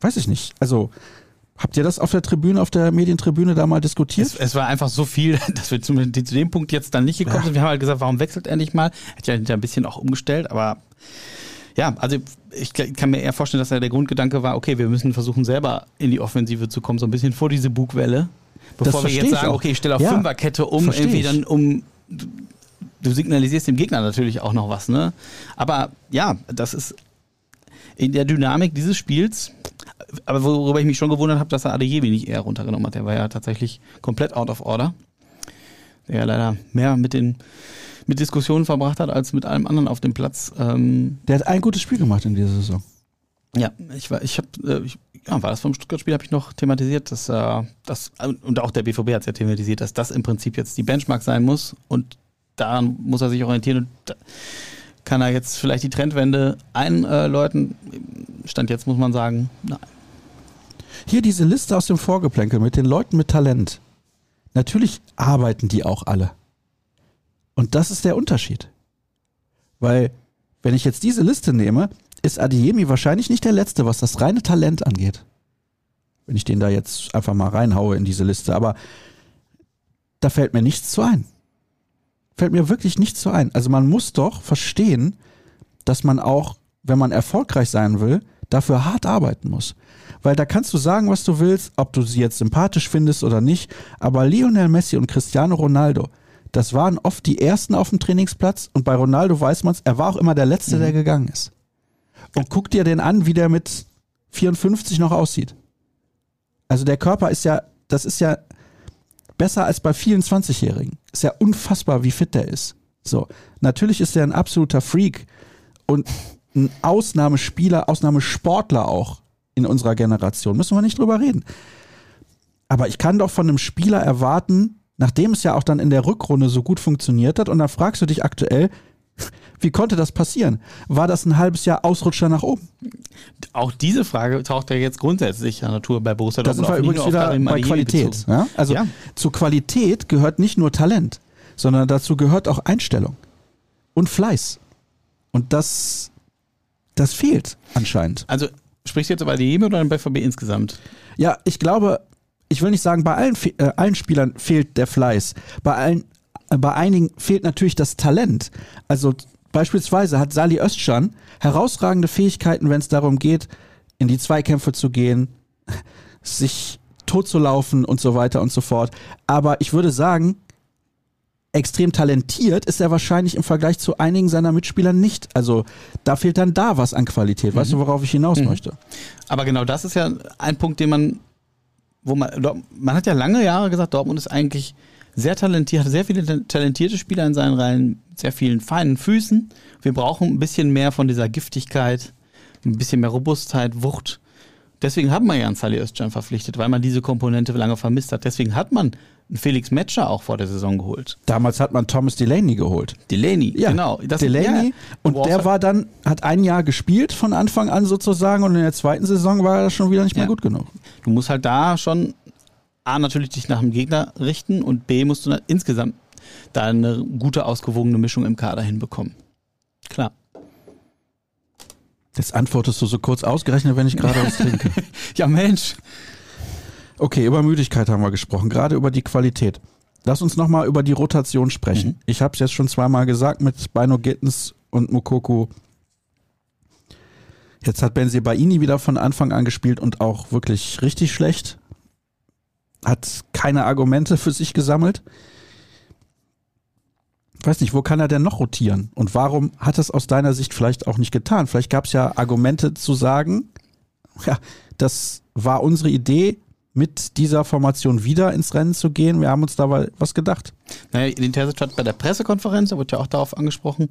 Weiß ich nicht. Also Habt ihr das auf der Tribüne, auf der Medientribüne da mal diskutiert? Es, es war einfach so viel, dass wir zu, zu dem Punkt jetzt dann nicht gekommen ja. sind. Wir haben halt gesagt, warum wechselt er nicht mal? Hat ja ein bisschen auch umgestellt, aber ja, also ich kann mir eher vorstellen, dass ja der Grundgedanke war, okay, wir müssen versuchen, selber in die Offensive zu kommen, so ein bisschen vor diese Bugwelle. Bevor wir jetzt sagen, okay, ich stelle auf ja, Fünferkette um, irgendwie dann um du signalisierst dem Gegner natürlich auch noch was, ne? Aber ja, das ist in der Dynamik dieses Spiels, aber worüber ich mich schon gewundert habe, dass er Adeyemi nicht eher runtergenommen hat. Der war ja tatsächlich komplett out of order. Der ja leider mehr mit den mit Diskussionen verbracht hat als mit allem anderen auf dem Platz. Ähm, der hat ein gutes Spiel gemacht in dieser Saison. Ja, ich war, ich habe, äh, ja, war das vom Stuttgart-Spiel, habe ich noch thematisiert, dass äh, das, und auch der BVB hat es ja thematisiert, dass das im Prinzip jetzt die Benchmark sein muss und daran muss er sich orientieren und da kann er jetzt vielleicht die Trendwende einläuten. Stand jetzt muss man sagen, nein. Hier diese Liste aus dem Vorgeplänkel mit den Leuten mit Talent. Natürlich arbeiten die auch alle. Und das ist der Unterschied. Weil, wenn ich jetzt diese Liste nehme, ist Adiemi wahrscheinlich nicht der Letzte, was das reine Talent angeht. Wenn ich den da jetzt einfach mal reinhaue in diese Liste. Aber da fällt mir nichts zu ein. Fällt mir wirklich nichts zu ein. Also man muss doch verstehen, dass man auch, wenn man erfolgreich sein will, dafür hart arbeiten muss. Weil da kannst du sagen, was du willst, ob du sie jetzt sympathisch findest oder nicht. Aber Lionel Messi und Cristiano Ronaldo, das waren oft die ersten auf dem Trainingsplatz und bei Ronaldo weiß man es, er war auch immer der Letzte, mhm. der gegangen ist. Und guck dir den an, wie der mit 54 noch aussieht. Also der Körper ist ja, das ist ja besser als bei vielen 20-Jährigen. Ist ja unfassbar, wie fit der ist. So, natürlich ist er ein absoluter Freak und ein Ausnahmespieler, Ausnahmesportler auch in unserer Generation. Müssen wir nicht drüber reden. Aber ich kann doch von einem Spieler erwarten, nachdem es ja auch dann in der Rückrunde so gut funktioniert hat, und dann fragst du dich aktuell, wie konnte das passieren? War das ein halbes Jahr Ausrutscher nach oben? Auch diese Frage taucht ja jetzt grundsätzlich an Natur bei Borussia Dortmund. Das sind wir übrigens wieder bei Qualität. Ja? Also ja. zu Qualität gehört nicht nur Talent, sondern dazu gehört auch Einstellung und Fleiß. Und das, das fehlt anscheinend. Also sprichst du jetzt die Jeme oder beim BVB insgesamt? Ja, ich glaube, ich will nicht sagen, bei allen, äh, allen Spielern fehlt der Fleiß. Bei allen, äh, bei einigen fehlt natürlich das Talent. Also beispielsweise hat Sali Özcan herausragende Fähigkeiten, wenn es darum geht, in die Zweikämpfe zu gehen, sich totzulaufen und so weiter und so fort. Aber ich würde sagen, extrem talentiert ist er wahrscheinlich im Vergleich zu einigen seiner Mitspieler nicht. Also da fehlt dann da was an Qualität. Weißt mhm. du, worauf ich hinaus mhm. möchte? Aber genau das ist ja ein Punkt, den man wo man, man hat ja lange Jahre gesagt, Dortmund ist eigentlich sehr talentiert, hat sehr viele talentierte Spieler in seinen Reihen, sehr vielen feinen Füßen. Wir brauchen ein bisschen mehr von dieser Giftigkeit, ein bisschen mehr Robustheit, Wucht. Deswegen hat man ja einen Sally Özcan verpflichtet, weil man diese Komponente lange vermisst hat. Deswegen hat man einen Felix Metscher auch vor der Saison geholt. Damals hat man Thomas Delaney geholt. Delaney, ja, genau. Das, Delaney. Ja, und der war dann, hat ein Jahr gespielt von Anfang an sozusagen und in der zweiten Saison war er schon wieder nicht ja. mehr gut genug. Du musst halt da schon A, natürlich dich nach dem Gegner richten und B, musst du insgesamt da eine gute, ausgewogene Mischung im Kader hinbekommen. Klar. Jetzt antwortest du so kurz ausgerechnet, wenn ich gerade was trinke. ja, Mensch. Okay, über Müdigkeit haben wir gesprochen, gerade über die Qualität. Lass uns nochmal über die Rotation sprechen. Mhm. Ich habe es jetzt schon zweimal gesagt mit Bino Gittens und Mukoku. Jetzt hat Benzi Baini wieder von Anfang an gespielt und auch wirklich richtig schlecht. Hat keine Argumente für sich gesammelt. Weiß nicht, wo kann er denn noch rotieren? Und warum hat es aus deiner Sicht vielleicht auch nicht getan? Vielleicht gab es ja Argumente zu sagen, ja, das war unsere Idee, mit dieser Formation wieder ins Rennen zu gehen. Wir haben uns dabei was gedacht. Naja, den Terzic hat bei der Pressekonferenz, da wird ja auch darauf angesprochen,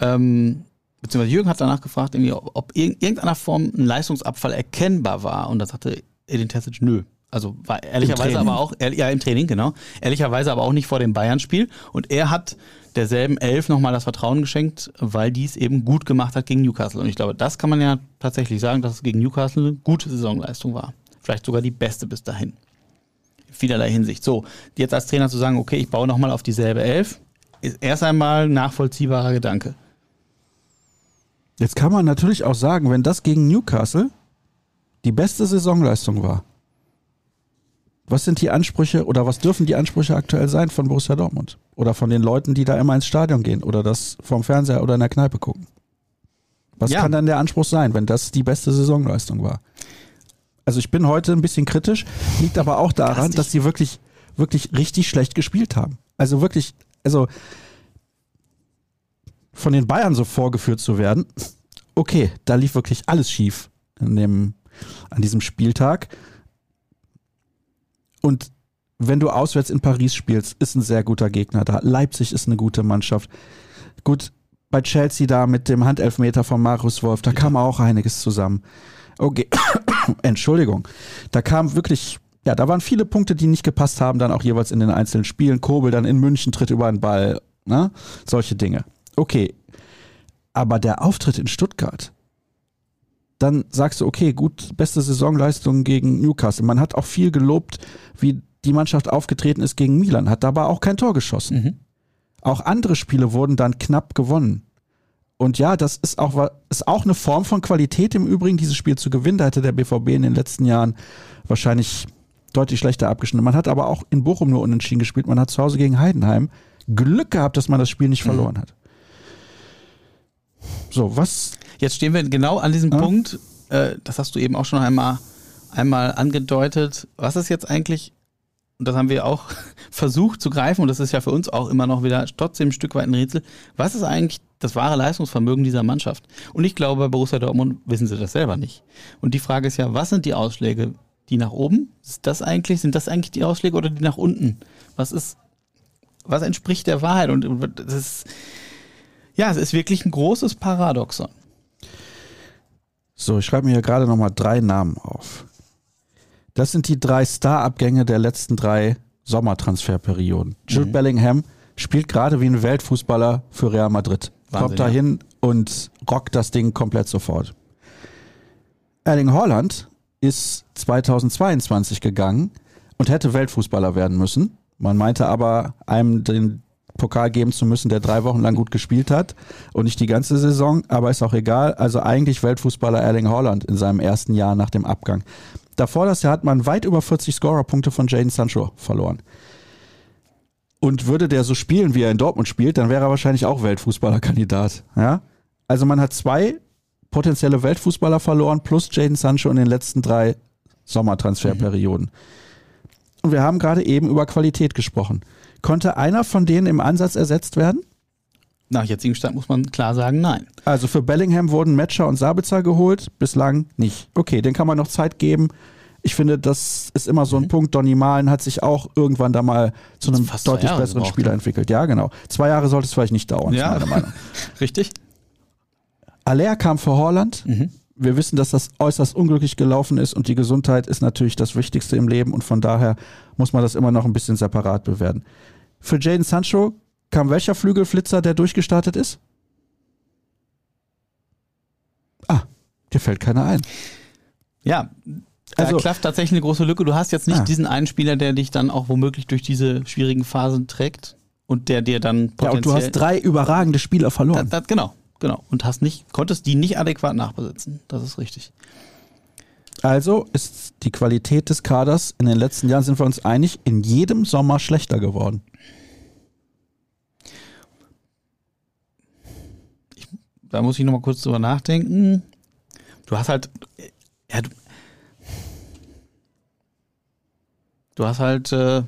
ähm, beziehungsweise Jürgen hat danach gefragt, ob in irgendeiner Form ein Leistungsabfall erkennbar war. Und da sagte Edin Terzic, nö. Also war ehrlicherweise aber auch, ja im Training, genau. Ehrlicherweise aber auch nicht vor dem Bayern-Spiel. Und er hat derselben Elf nochmal das Vertrauen geschenkt, weil dies eben gut gemacht hat gegen Newcastle. Und ich glaube, das kann man ja tatsächlich sagen, dass es gegen Newcastle eine gute Saisonleistung war. Vielleicht sogar die beste bis dahin. In vielerlei Hinsicht. So, jetzt als Trainer zu sagen, okay, ich baue nochmal auf dieselbe Elf, ist erst einmal ein nachvollziehbarer Gedanke. Jetzt kann man natürlich auch sagen, wenn das gegen Newcastle die beste Saisonleistung war, was sind die Ansprüche oder was dürfen die Ansprüche aktuell sein von Borussia Dortmund? Oder von den Leuten, die da immer ins Stadion gehen oder das vom Fernseher oder in der Kneipe gucken? Was ja. kann dann der Anspruch sein, wenn das die beste Saisonleistung war? Also ich bin heute ein bisschen kritisch, liegt aber auch daran, dass sie wirklich, wirklich richtig schlecht gespielt haben. Also wirklich, also von den Bayern so vorgeführt zu werden, okay, da lief wirklich alles schief in dem, an diesem Spieltag. Und wenn du auswärts in Paris spielst, ist ein sehr guter Gegner da. Leipzig ist eine gute Mannschaft. Gut, bei Chelsea da mit dem Handelfmeter von Marius Wolf, da kam auch einiges zusammen. Okay, Entschuldigung. Da kam wirklich, ja, da waren viele Punkte, die nicht gepasst haben, dann auch jeweils in den einzelnen Spielen. Kobel dann in München tritt über den Ball, ne? Solche Dinge. Okay. Aber der Auftritt in Stuttgart, dann sagst du, okay, gut, beste Saisonleistung gegen Newcastle. Man hat auch viel gelobt, wie die Mannschaft aufgetreten ist gegen Milan, hat dabei auch kein Tor geschossen. Mhm. Auch andere Spiele wurden dann knapp gewonnen. Und ja, das ist auch, ist auch eine Form von Qualität im Übrigen, dieses Spiel zu gewinnen. Da hätte der BVB in den letzten Jahren wahrscheinlich deutlich schlechter abgeschnitten. Man hat aber auch in Bochum nur unentschieden gespielt. Man hat zu Hause gegen Heidenheim Glück gehabt, dass man das Spiel nicht mhm. verloren mhm. hat. So, was? Jetzt stehen wir genau an diesem ja? Punkt. Äh, das hast du eben auch schon einmal, einmal angedeutet. Was ist jetzt eigentlich und das haben wir auch versucht zu greifen, und das ist ja für uns auch immer noch wieder trotzdem ein Stück weit ein Rätsel, was ist eigentlich das wahre Leistungsvermögen dieser Mannschaft? Und ich glaube, bei Borussia Dortmund wissen sie das selber nicht. Und die Frage ist ja, was sind die Ausschläge? Die nach oben? Ist das eigentlich, sind das eigentlich die Ausschläge oder die nach unten? Was ist, was entspricht der Wahrheit? Und das ist, ja, es ist wirklich ein großes Paradoxon. So, ich schreibe mir hier gerade nochmal drei Namen auf. Das sind die drei Star-Abgänge der letzten drei Sommertransferperioden. Jude mhm. Bellingham spielt gerade wie ein Weltfußballer für Real Madrid. Wahnsinn, Kommt dahin ja. und rockt das Ding komplett sofort. Erling Holland ist 2022 gegangen und hätte Weltfußballer werden müssen. Man meinte aber, einem den Pokal geben zu müssen, der drei Wochen lang gut gespielt hat und nicht die ganze Saison, aber ist auch egal. Also eigentlich Weltfußballer Erling Holland in seinem ersten Jahr nach dem Abgang. Davor das Jahr hat man weit über 40 Scorerpunkte von Jaden Sancho verloren. Und würde der so spielen, wie er in Dortmund spielt, dann wäre er wahrscheinlich auch Weltfußballerkandidat. Ja? Also man hat zwei potenzielle Weltfußballer verloren, plus Jaden Sancho in den letzten drei Sommertransferperioden. Mhm. Und wir haben gerade eben über Qualität gesprochen. Konnte einer von denen im Ansatz ersetzt werden? Nach jetzigem Stand muss man klar sagen, nein. Also für Bellingham wurden Matcher und Sabitzer geholt, bislang nicht. Okay, den kann man noch Zeit geben. Ich finde, das ist immer so ein mhm. Punkt. Donny Malen hat sich auch irgendwann da mal zu einem deutlich besseren Spieler ja. entwickelt. Ja, genau. Zwei Jahre sollte es vielleicht nicht dauern, ja. meiner Meinung. Richtig. Aller kam für Holland. Mhm. Wir wissen, dass das äußerst unglücklich gelaufen ist und die Gesundheit ist natürlich das Wichtigste im Leben und von daher muss man das immer noch ein bisschen separat bewerten. Für Jaden Sancho kam welcher Flügelflitzer, der durchgestartet ist? Ah, dir fällt keiner ein. Ja, da also, klafft tatsächlich eine große Lücke. Du hast jetzt nicht ah. diesen einen Spieler, der dich dann auch womöglich durch diese schwierigen Phasen trägt und der dir dann potenziell... Ja, und du hast drei überragende Spieler verloren. Das, das, genau, genau. Und hast nicht, konntest die nicht adäquat nachbesitzen. Das ist richtig. Also ist die Qualität des Kaders in den letzten Jahren, sind wir uns einig, in jedem Sommer schlechter geworden. da muss ich nochmal kurz drüber nachdenken. Du hast halt, ja, du, du hast halt, äh,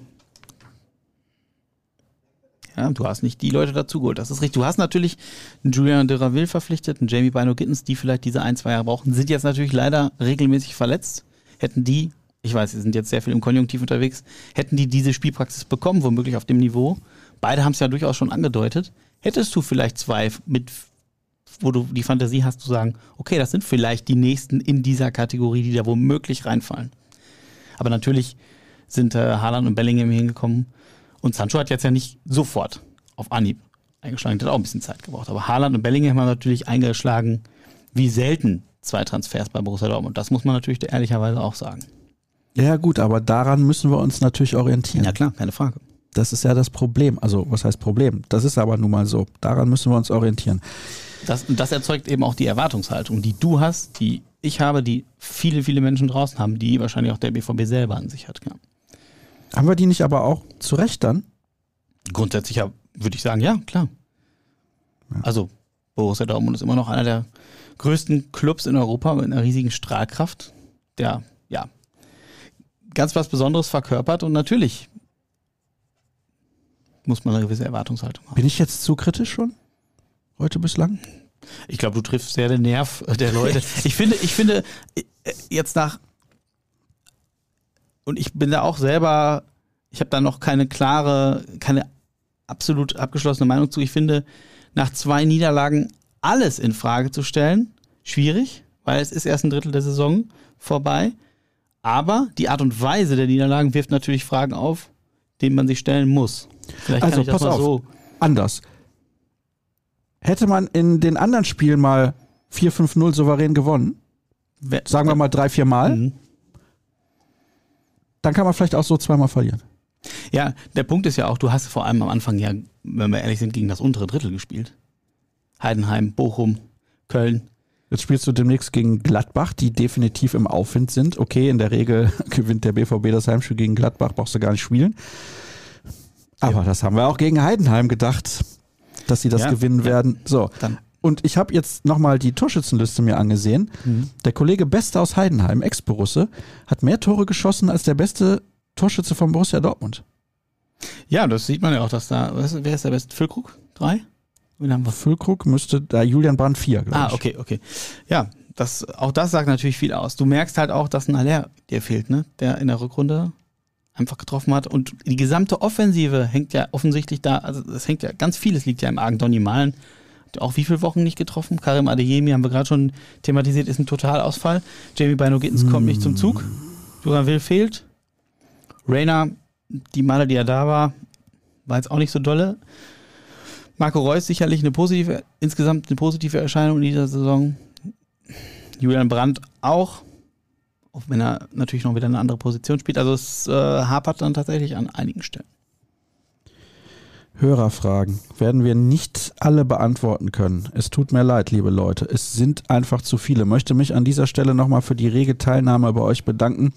ja, du hast nicht die Leute dazugeholt. Das ist richtig. Du hast natürlich einen Julian de Raville verpflichtet, einen Jamie Bino Gittens, die vielleicht diese ein, zwei Jahre brauchen, sind jetzt natürlich leider regelmäßig verletzt. Hätten die, ich weiß, sie sind jetzt sehr viel im Konjunktiv unterwegs, hätten die diese Spielpraxis bekommen, womöglich auf dem Niveau. Beide haben es ja durchaus schon angedeutet. Hättest du vielleicht zwei mit wo du die Fantasie hast zu sagen, okay, das sind vielleicht die nächsten in dieser Kategorie, die da womöglich reinfallen. Aber natürlich sind äh, Haaland und Bellingham hingekommen und Sancho hat jetzt ja nicht sofort auf Anhieb eingeschlagen, der hat auch ein bisschen Zeit gebraucht. Aber Haaland und Bellingham haben natürlich eingeschlagen, wie selten zwei Transfers bei Borussia Dortmund. Das muss man natürlich ehrlicherweise auch sagen. Ja, gut, aber daran müssen wir uns natürlich orientieren. Ja, klar, keine Frage. Das ist ja das Problem. Also, was heißt Problem? Das ist aber nun mal so. Daran müssen wir uns orientieren. Das, das erzeugt eben auch die Erwartungshaltung, die du hast, die ich habe, die viele, viele Menschen draußen haben, die wahrscheinlich auch der BVB selber an sich hat. Ja. Haben wir die nicht aber auch zu Recht dann? Grundsätzlich ja, würde ich sagen, ja, klar. Ja. Also Borussia Dortmund ist immer noch einer der größten Clubs in Europa mit einer riesigen Strahlkraft, der ja ganz was Besonderes verkörpert und natürlich muss man eine gewisse Erwartungshaltung haben. Bin ich jetzt zu kritisch schon? heute bislang? Ich glaube, du triffst sehr den Nerv der Leute. Ich finde, ich finde, äh, jetzt nach und ich bin da auch selber, ich habe da noch keine klare, keine absolut abgeschlossene Meinung zu. Ich finde, nach zwei Niederlagen alles in Frage zu stellen, schwierig, weil es ist erst ein Drittel der Saison vorbei. Aber die Art und Weise der Niederlagen wirft natürlich Fragen auf, denen man sich stellen muss. Vielleicht also pass auf, so. anders. Hätte man in den anderen Spielen mal 4-5-0 souverän gewonnen, sagen wir mal drei, vier Mal, mhm. Dann kann man vielleicht auch so zweimal verlieren. Ja, der Punkt ist ja auch, du hast vor allem am Anfang ja, wenn wir ehrlich sind, gegen das untere Drittel gespielt. Heidenheim, Bochum, Köln. Jetzt spielst du demnächst gegen Gladbach, die definitiv im Aufwind sind. Okay, in der Regel gewinnt der BVB das Heimspiel gegen Gladbach, brauchst du gar nicht spielen. Aber ja. das haben wir auch gegen Heidenheim gedacht, dass sie das ja, gewinnen ja. werden. So. Dann. Und ich habe jetzt nochmal die Torschützenliste mir angesehen. Mhm. Der Kollege Beste aus Heidenheim, Ex-Borusse, hat mehr Tore geschossen als der beste Torschütze von Borussia Dortmund. Ja, das sieht man ja auch, dass da, wer ist der beste? Füllkrug? Drei? Wen haben wir? Füllkrug müsste da Julian Brandt vier, glaube ah, ich. Ah, okay, okay. Ja, das, auch das sagt natürlich viel aus. Du merkst halt auch, dass ein Aller dir fehlt, ne? Der in der Rückrunde einfach getroffen hat. Und die gesamte Offensive hängt ja offensichtlich da, also es hängt ja, ganz vieles liegt ja im Argen. Donny Malen auch wie viele Wochen nicht getroffen? Karim Adeyemi haben wir gerade schon thematisiert, ist ein Totalausfall. Jamie Bino Gittens mm. kommt nicht zum Zug. Duran Will fehlt. Rainer, die Male, die er da war, war jetzt auch nicht so dolle. Marco Reus sicherlich eine positive, insgesamt eine positive Erscheinung in dieser Saison. Julian Brandt auch, auch wenn er natürlich noch wieder eine andere Position spielt. Also es äh, hapert dann tatsächlich an einigen Stellen. Hörerfragen werden wir nicht alle beantworten können. Es tut mir leid, liebe Leute. Es sind einfach zu viele. Ich möchte mich an dieser Stelle nochmal für die rege Teilnahme bei euch bedanken.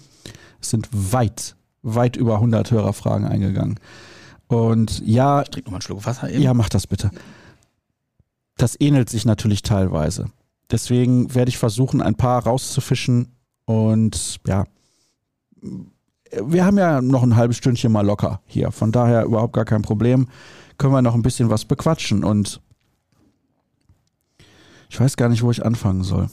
Es sind weit, weit über 100 Hörerfragen eingegangen. Und ja. Ich trinke nochmal einen Schluck Wasser eben. Ja, mach das bitte. Das ähnelt sich natürlich teilweise. Deswegen werde ich versuchen, ein paar rauszufischen. Und ja, wir haben ja noch ein halbes Stündchen mal locker hier. Von daher überhaupt gar kein Problem. Können wir noch ein bisschen was bequatschen. Und ich weiß gar nicht, wo ich anfangen soll.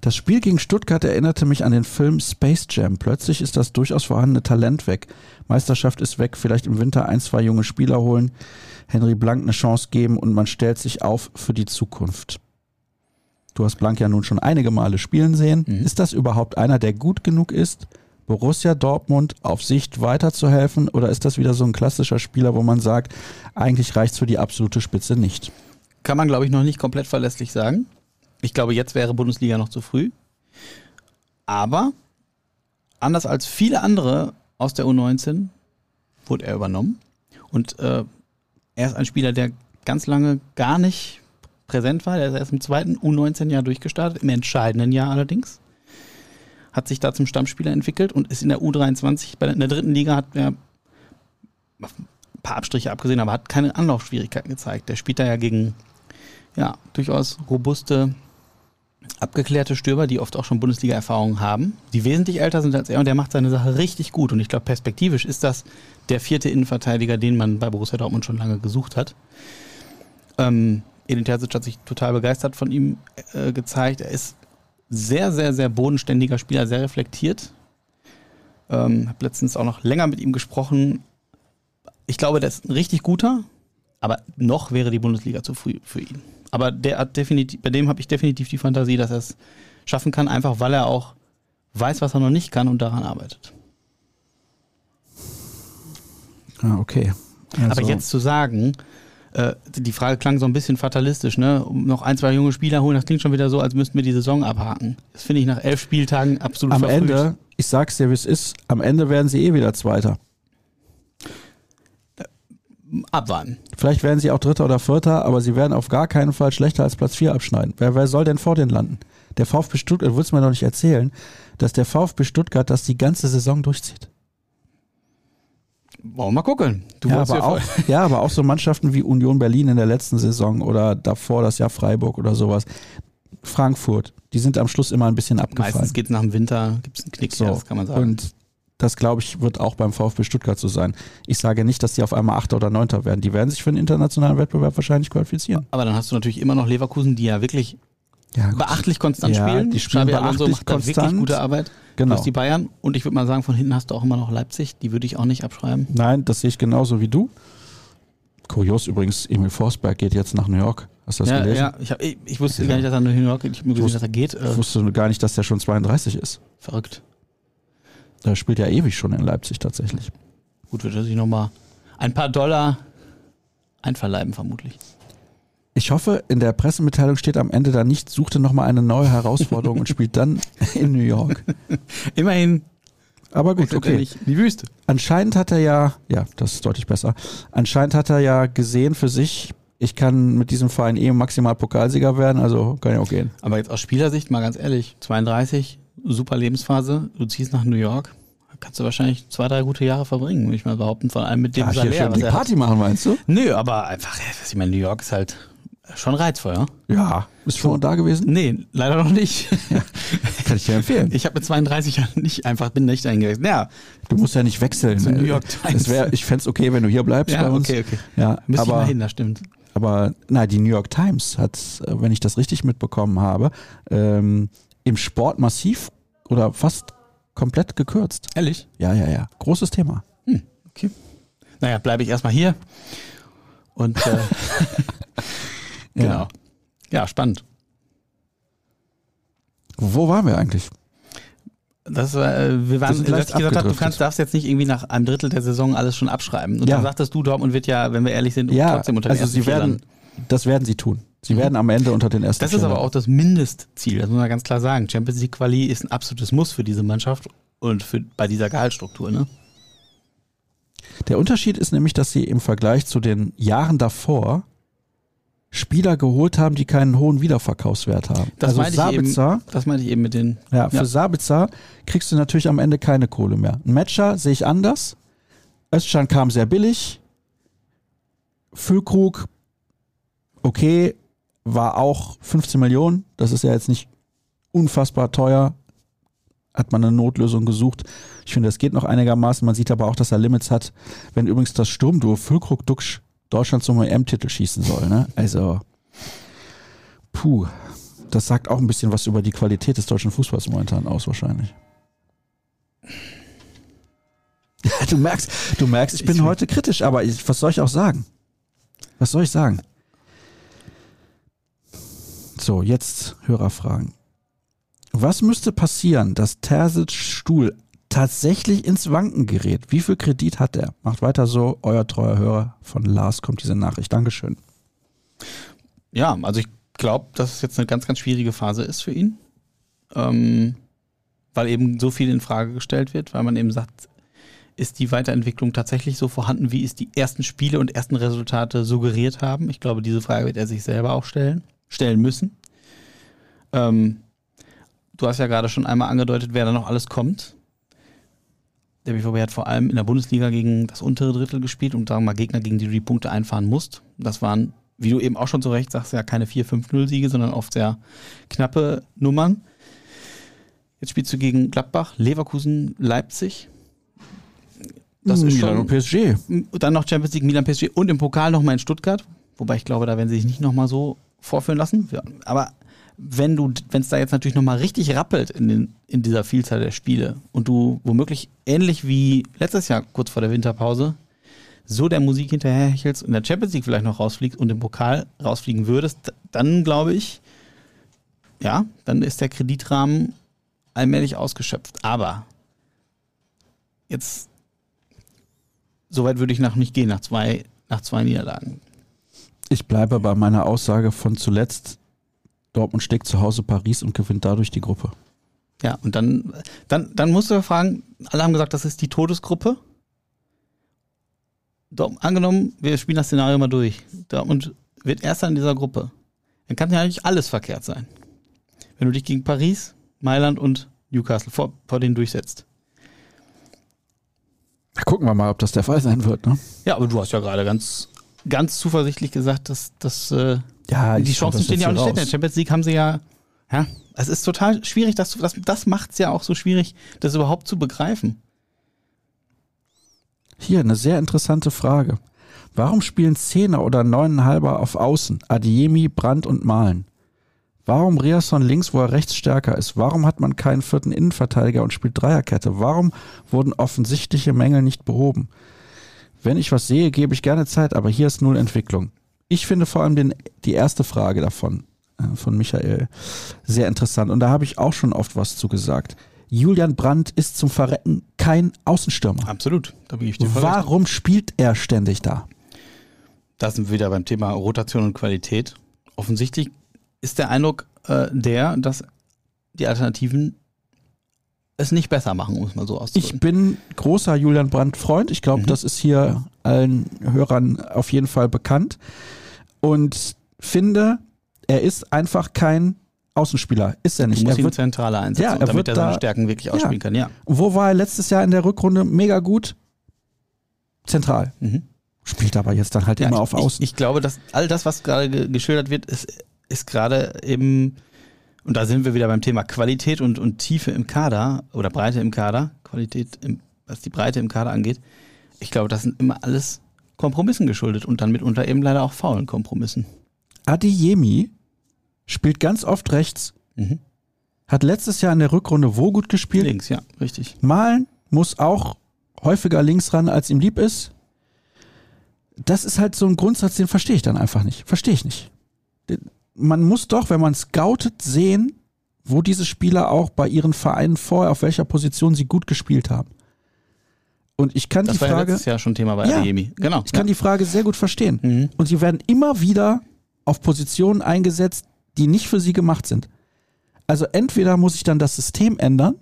Das Spiel gegen Stuttgart erinnerte mich an den Film Space Jam. Plötzlich ist das durchaus vorhandene Talent weg. Meisterschaft ist weg, vielleicht im Winter ein, zwei junge Spieler holen, Henry Blank eine Chance geben und man stellt sich auf für die Zukunft. Du hast Blank ja nun schon einige Male spielen sehen. Mhm. Ist das überhaupt einer, der gut genug ist, Borussia Dortmund auf Sicht weiterzuhelfen? Oder ist das wieder so ein klassischer Spieler, wo man sagt, eigentlich reicht es für die absolute Spitze nicht? Kann man, glaube ich, noch nicht komplett verlässlich sagen. Ich glaube, jetzt wäre Bundesliga noch zu früh. Aber anders als viele andere aus der U19 wurde er übernommen. Und äh, er ist ein Spieler, der ganz lange gar nicht präsent war. Er ist erst im zweiten U19-Jahr durchgestartet, im entscheidenden Jahr allerdings. Hat sich da zum Stammspieler entwickelt und ist in der U23, bei der, in der dritten Liga hat er ein paar Abstriche abgesehen, aber hat keine Anlaufschwierigkeiten gezeigt. Der spielt da ja gegen ja, durchaus robuste abgeklärte Stürmer, die oft auch schon Bundesliga-Erfahrungen haben, die wesentlich älter sind als er und der macht seine Sache richtig gut. Und ich glaube, perspektivisch ist das der vierte Innenverteidiger, den man bei Borussia Dortmund schon lange gesucht hat. Ähm, Edin Terzic hat sich total begeistert von ihm äh, gezeigt. Er ist sehr, sehr, sehr bodenständiger Spieler, sehr reflektiert. Ähm, habe letztens auch noch länger mit ihm gesprochen. Ich glaube, der ist ein richtig guter, aber noch wäre die Bundesliga zu früh für ihn. Aber der hat definitiv, bei dem habe ich definitiv die Fantasie, dass er es schaffen kann, einfach weil er auch weiß, was er noch nicht kann und daran arbeitet. Ah, okay. Also. Aber jetzt zu sagen, äh, die Frage klang so ein bisschen fatalistisch, ne? noch ein, zwei junge Spieler holen, das klingt schon wieder so, als müssten wir die Saison abhaken. Das finde ich nach elf Spieltagen absolut Am verfrüht. Ende, ich sag's dir, wie es ist, am Ende werden sie eh wieder Zweiter abwarten. Vielleicht werden sie auch Dritter oder Vierter, aber sie werden auf gar keinen Fall schlechter als Platz 4 abschneiden. Wer, wer soll denn vor denen landen? Der VfB Stuttgart, du willst mir noch nicht erzählen, dass der VfB Stuttgart das die ganze Saison durchzieht. Wollen wir mal gucken. Du ja, aber ja, auch, ja, aber auch so Mannschaften wie Union Berlin in der letzten Saison oder davor das Jahr Freiburg oder sowas. Frankfurt, die sind am Schluss immer ein bisschen abgefallen. Meistens geht es nach dem Winter, gibt es einen Knick, so, das kann man sagen. Und das glaube ich, wird auch beim VfB Stuttgart so sein. Ich sage nicht, dass die auf einmal Achter oder Neunter werden. Die werden sich für einen internationalen Wettbewerb wahrscheinlich qualifizieren. Aber dann hast du natürlich immer noch Leverkusen, die ja wirklich Ja, beachtlich konstant Ja, spielen. die spielen Xabi Alonso beachtlich macht da wirklich konstant. gute Arbeit. Genau. Du hast die Bayern und ich würde mal sagen, von hinten hast du auch immer noch Leipzig. Die würde ich auch nicht abschreiben. Nein, das sehe ich genauso wie du. Kurios übrigens, Emil Forsberg geht jetzt nach New York. Hast du das Ja, gelesen? ja ich, hab, ich, ich wusste gar nicht, dass er nach New York geht. Ich habe gesehen, dass er geht. Ich wusste gar nicht, dass der schon 32 ist. verrückt. Der spielt ja ewig schon in Leipzig tatsächlich. Gut, wird er sich nochmal ein paar Dollar einverleiben, vermutlich. Ich hoffe, in der Pressemitteilung steht am Ende da nicht, suchte nochmal eine neue Herausforderung und spielt dann in New York. Immerhin Aber gut, okay. die Wüste. Anscheinend hat er ja, ja, das ist deutlich besser. Anscheinend hat er ja gesehen für sich, ich kann mit diesem Verein eh maximal Pokalsieger werden, also kann ja auch gehen. Aber jetzt aus Spielersicht, mal ganz ehrlich, 32, super Lebensphase, du ziehst nach New York, kannst du wahrscheinlich zwei, drei gute Jahre verbringen, würde ich mal behaupten, vor allem mit dem hier Salär, schön was die. Party machen, meinst du? Nö, aber einfach, ich meine, New York ist halt schon reizvoll, ja? Ja. Bist du schon mal da gewesen? Nee, leider noch nicht. Kann ich dir empfehlen. Ich habe mit 32 Jahren nicht einfach, bin nicht eingewechselt. Ja, Du musst ja nicht wechseln. Zu New York Times. Es wär, ich fände es okay, wenn du hier bleibst ja bei uns. okay, okay. Ja, Müsste ich mal aber, hin, das stimmt. aber na, die New York Times hat, äh, wenn ich das richtig mitbekommen habe, ähm, im Sport massiv oder fast komplett gekürzt. Ehrlich? Ja, ja, ja. Großes Thema. Hm, okay. Naja, bleibe ich erstmal hier. Und äh, genau. Ja, spannend. Wo waren wir eigentlich? Das war, äh, wir waren, dass ich gesagt habe, du kannst, darfst jetzt nicht irgendwie nach einem Drittel der Saison alles schon abschreiben. Und Ja. dann sagtest du, Dortmund wird ja, wenn wir ehrlich sind, Ja, trotzdem unter den also sie werden, das werden sie tun. Sie werden am Ende unter den ersten Das ist aber auch das Mindestziel, das muss man ganz klar sagen. Champions League Quali ist ein absolutes Muss für diese Mannschaft und für, bei dieser Gehaltsstruktur. Ne? Der Unterschied ist nämlich, dass sie im Vergleich zu den Jahren davor Spieler geholt haben, die keinen hohen Wiederverkaufswert haben. Das also meinte ich eben. Sabitzer, Das meinte ich eben mit den. ja, für Ja. Sabitzer kriegst du natürlich am Ende keine Kohle mehr. Ein Matcher sehe ich anders. Özcan kam sehr billig. Füllkrug, okay, war auch 15 Millionen. Das ist ja jetzt nicht unfassbar teuer. Hat man eine Notlösung gesucht. Ich finde, es geht noch einigermaßen. Man sieht aber auch, dass er Limits hat. Wenn übrigens das Sturmduo Füllkrug Duxch Deutschland zum EM-Titel schießen soll. Ne? Also, puh, das sagt auch ein bisschen was über die Qualität des deutschen Fußballs momentan aus, wahrscheinlich. Ja, du merkst, du merkst, ich bin Ich- heute kritisch, aber ich, was soll ich auch sagen? Was soll ich sagen? So, jetzt Hörerfragen. Was müsste passieren, dass Terzic Stuhl tatsächlich ins Wanken gerät? Wie viel Kredit hat er? Macht weiter so, euer treuer Hörer von Lars kommt diese Nachricht. Dankeschön. Ja, also ich glaube, dass es jetzt eine ganz, ganz schwierige Phase ist für ihn. Ähm, weil eben so viel in Frage gestellt wird, weil man eben sagt, ist die Weiterentwicklung tatsächlich so vorhanden, wie es die ersten Spiele und ersten Resultate suggeriert haben? Ich glaube, diese Frage wird er sich selber auch stellen, stellen müssen. Ähm, du hast ja gerade schon einmal angedeutet, wer da noch alles kommt. Der BVB hat vor allem in der Bundesliga gegen das untere Drittel gespielt und sagen wir mal Gegner, gegen die du die Punkte einfahren musst. Das waren, wie du eben auch schon zu Recht sagst, ja keine 4-5-0-Siege, sondern oft sehr knappe Nummern. Jetzt spielst du gegen Gladbach, Leverkusen, Leipzig. Das ist Milan schon, und PSG. dann noch Champions League, Milan, PSG und im Pokal nochmal in Stuttgart. Wobei ich glaube, da werden sie sich nicht nochmal so vorführen lassen. Ja, aber wenn du, wenn es da jetzt natürlich nochmal richtig rappelt in, den, in dieser Vielzahl der Spiele und du womöglich ähnlich wie letztes Jahr kurz vor der Winterpause so der Musik hinterherhechelst und der Champions League vielleicht noch rausfliegst und im Pokal rausfliegen würdest, dann glaube ich, ja, dann ist der Kreditrahmen allmählich ausgeschöpft. Aber jetzt so weit würde ich noch nicht gehen nach zwei, nach zwei Niederlagen. Ich bleibe bei meiner Aussage von zuletzt. Dortmund steckt zu Hause Paris und gewinnt dadurch die Gruppe. Ja, und dann, dann, dann musst du fragen, alle haben gesagt, das ist die Todesgruppe. Dortmund, angenommen, wir spielen das Szenario mal durch. Dortmund wird erster in dieser Gruppe. Dann kann ja eigentlich alles verkehrt sein. Wenn du dich gegen Paris, Mailand und Newcastle vor, vor denen durchsetzt. Gucken wir mal, ob das der Fall sein wird. Ne? Ja, aber du hast ja gerade ganz, ganz zuversichtlich gesagt, dass, dass äh, Ja, die Chancen stehen ja auch nicht schlecht. In der raus. Champions League haben sie ja, ja, es ist total schwierig, das, das, das macht es ja auch so schwierig, das überhaupt zu begreifen. Hier eine sehr interessante Frage. Warum spielen Zehner oder Neuneinhalber auf Außen? Adiemi, Brandt und Malen. Warum Riasson links, wo er rechts stärker ist? Warum hat man keinen vierten Innenverteidiger und spielt Dreierkette? Warum wurden offensichtliche Mängel nicht behoben? Wenn ich was sehe, gebe ich gerne Zeit, aber hier ist null Entwicklung. Ich finde vor allem den, die erste Frage davon, äh, von Michael, sehr interessant. Und da habe ich auch schon oft was zu gesagt. Julian Brandt ist zum Verrecken kein Außenstürmer. Absolut, da bin ich dir Warum spielt er ständig da? Da sind wir wieder beim Thema Rotation und Qualität. Offensichtlich ist der Eindruck äh, der, dass die Alternativen es nicht besser machen, um es mal so auszudrücken. Ich bin großer Julian Brandt-Freund. Ich glaube, Mhm. das ist hier allen Hörern auf jeden Fall bekannt. Und finde, er ist einfach kein Außenspieler. Ist er du nicht. musst Er wird, zentraler einsetzen, Ja, er damit wird er seine da- Stärken wirklich ausspielen kann. Ja. wo war er letztes Jahr in der Rückrunde? Mega gut. Zentral. Mhm. Spielt aber jetzt dann halt Ja, immer auf Außen. Ich, ich glaube, dass all das, was gerade ge geschildert wird, ist, ist gerade eben, und da sind wir wieder beim Thema Qualität und, und Tiefe im Kader oder Breite im Kader, Qualität, im, was die Breite im Kader angeht. Ich glaube, das sind immer alles Kompromissen geschuldet und dann mitunter eben leider auch faulen Kompromissen. Adeyemi spielt ganz oft rechts. Mhm. Hat letztes Jahr in der Rückrunde wo gut gespielt? Links, ja, richtig. Malen muss auch häufiger links ran, als ihm lieb ist. Das ist halt so ein Grundsatz, den verstehe ich dann einfach nicht. Verstehe ich nicht. Man muss doch, wenn man scoutet, sehen, wo diese Spieler auch bei ihren Vereinen vorher, auf welcher Position sie gut gespielt haben. Und ich kann Das die war ja Frage, letztes Jahr schon Thema bei Ja. Adeyemi. Genau. ich kann die Frage sehr gut verstehen. Mhm. Und sie werden immer wieder auf Positionen eingesetzt, die nicht für sie gemacht sind. Also entweder muss ich dann das System ändern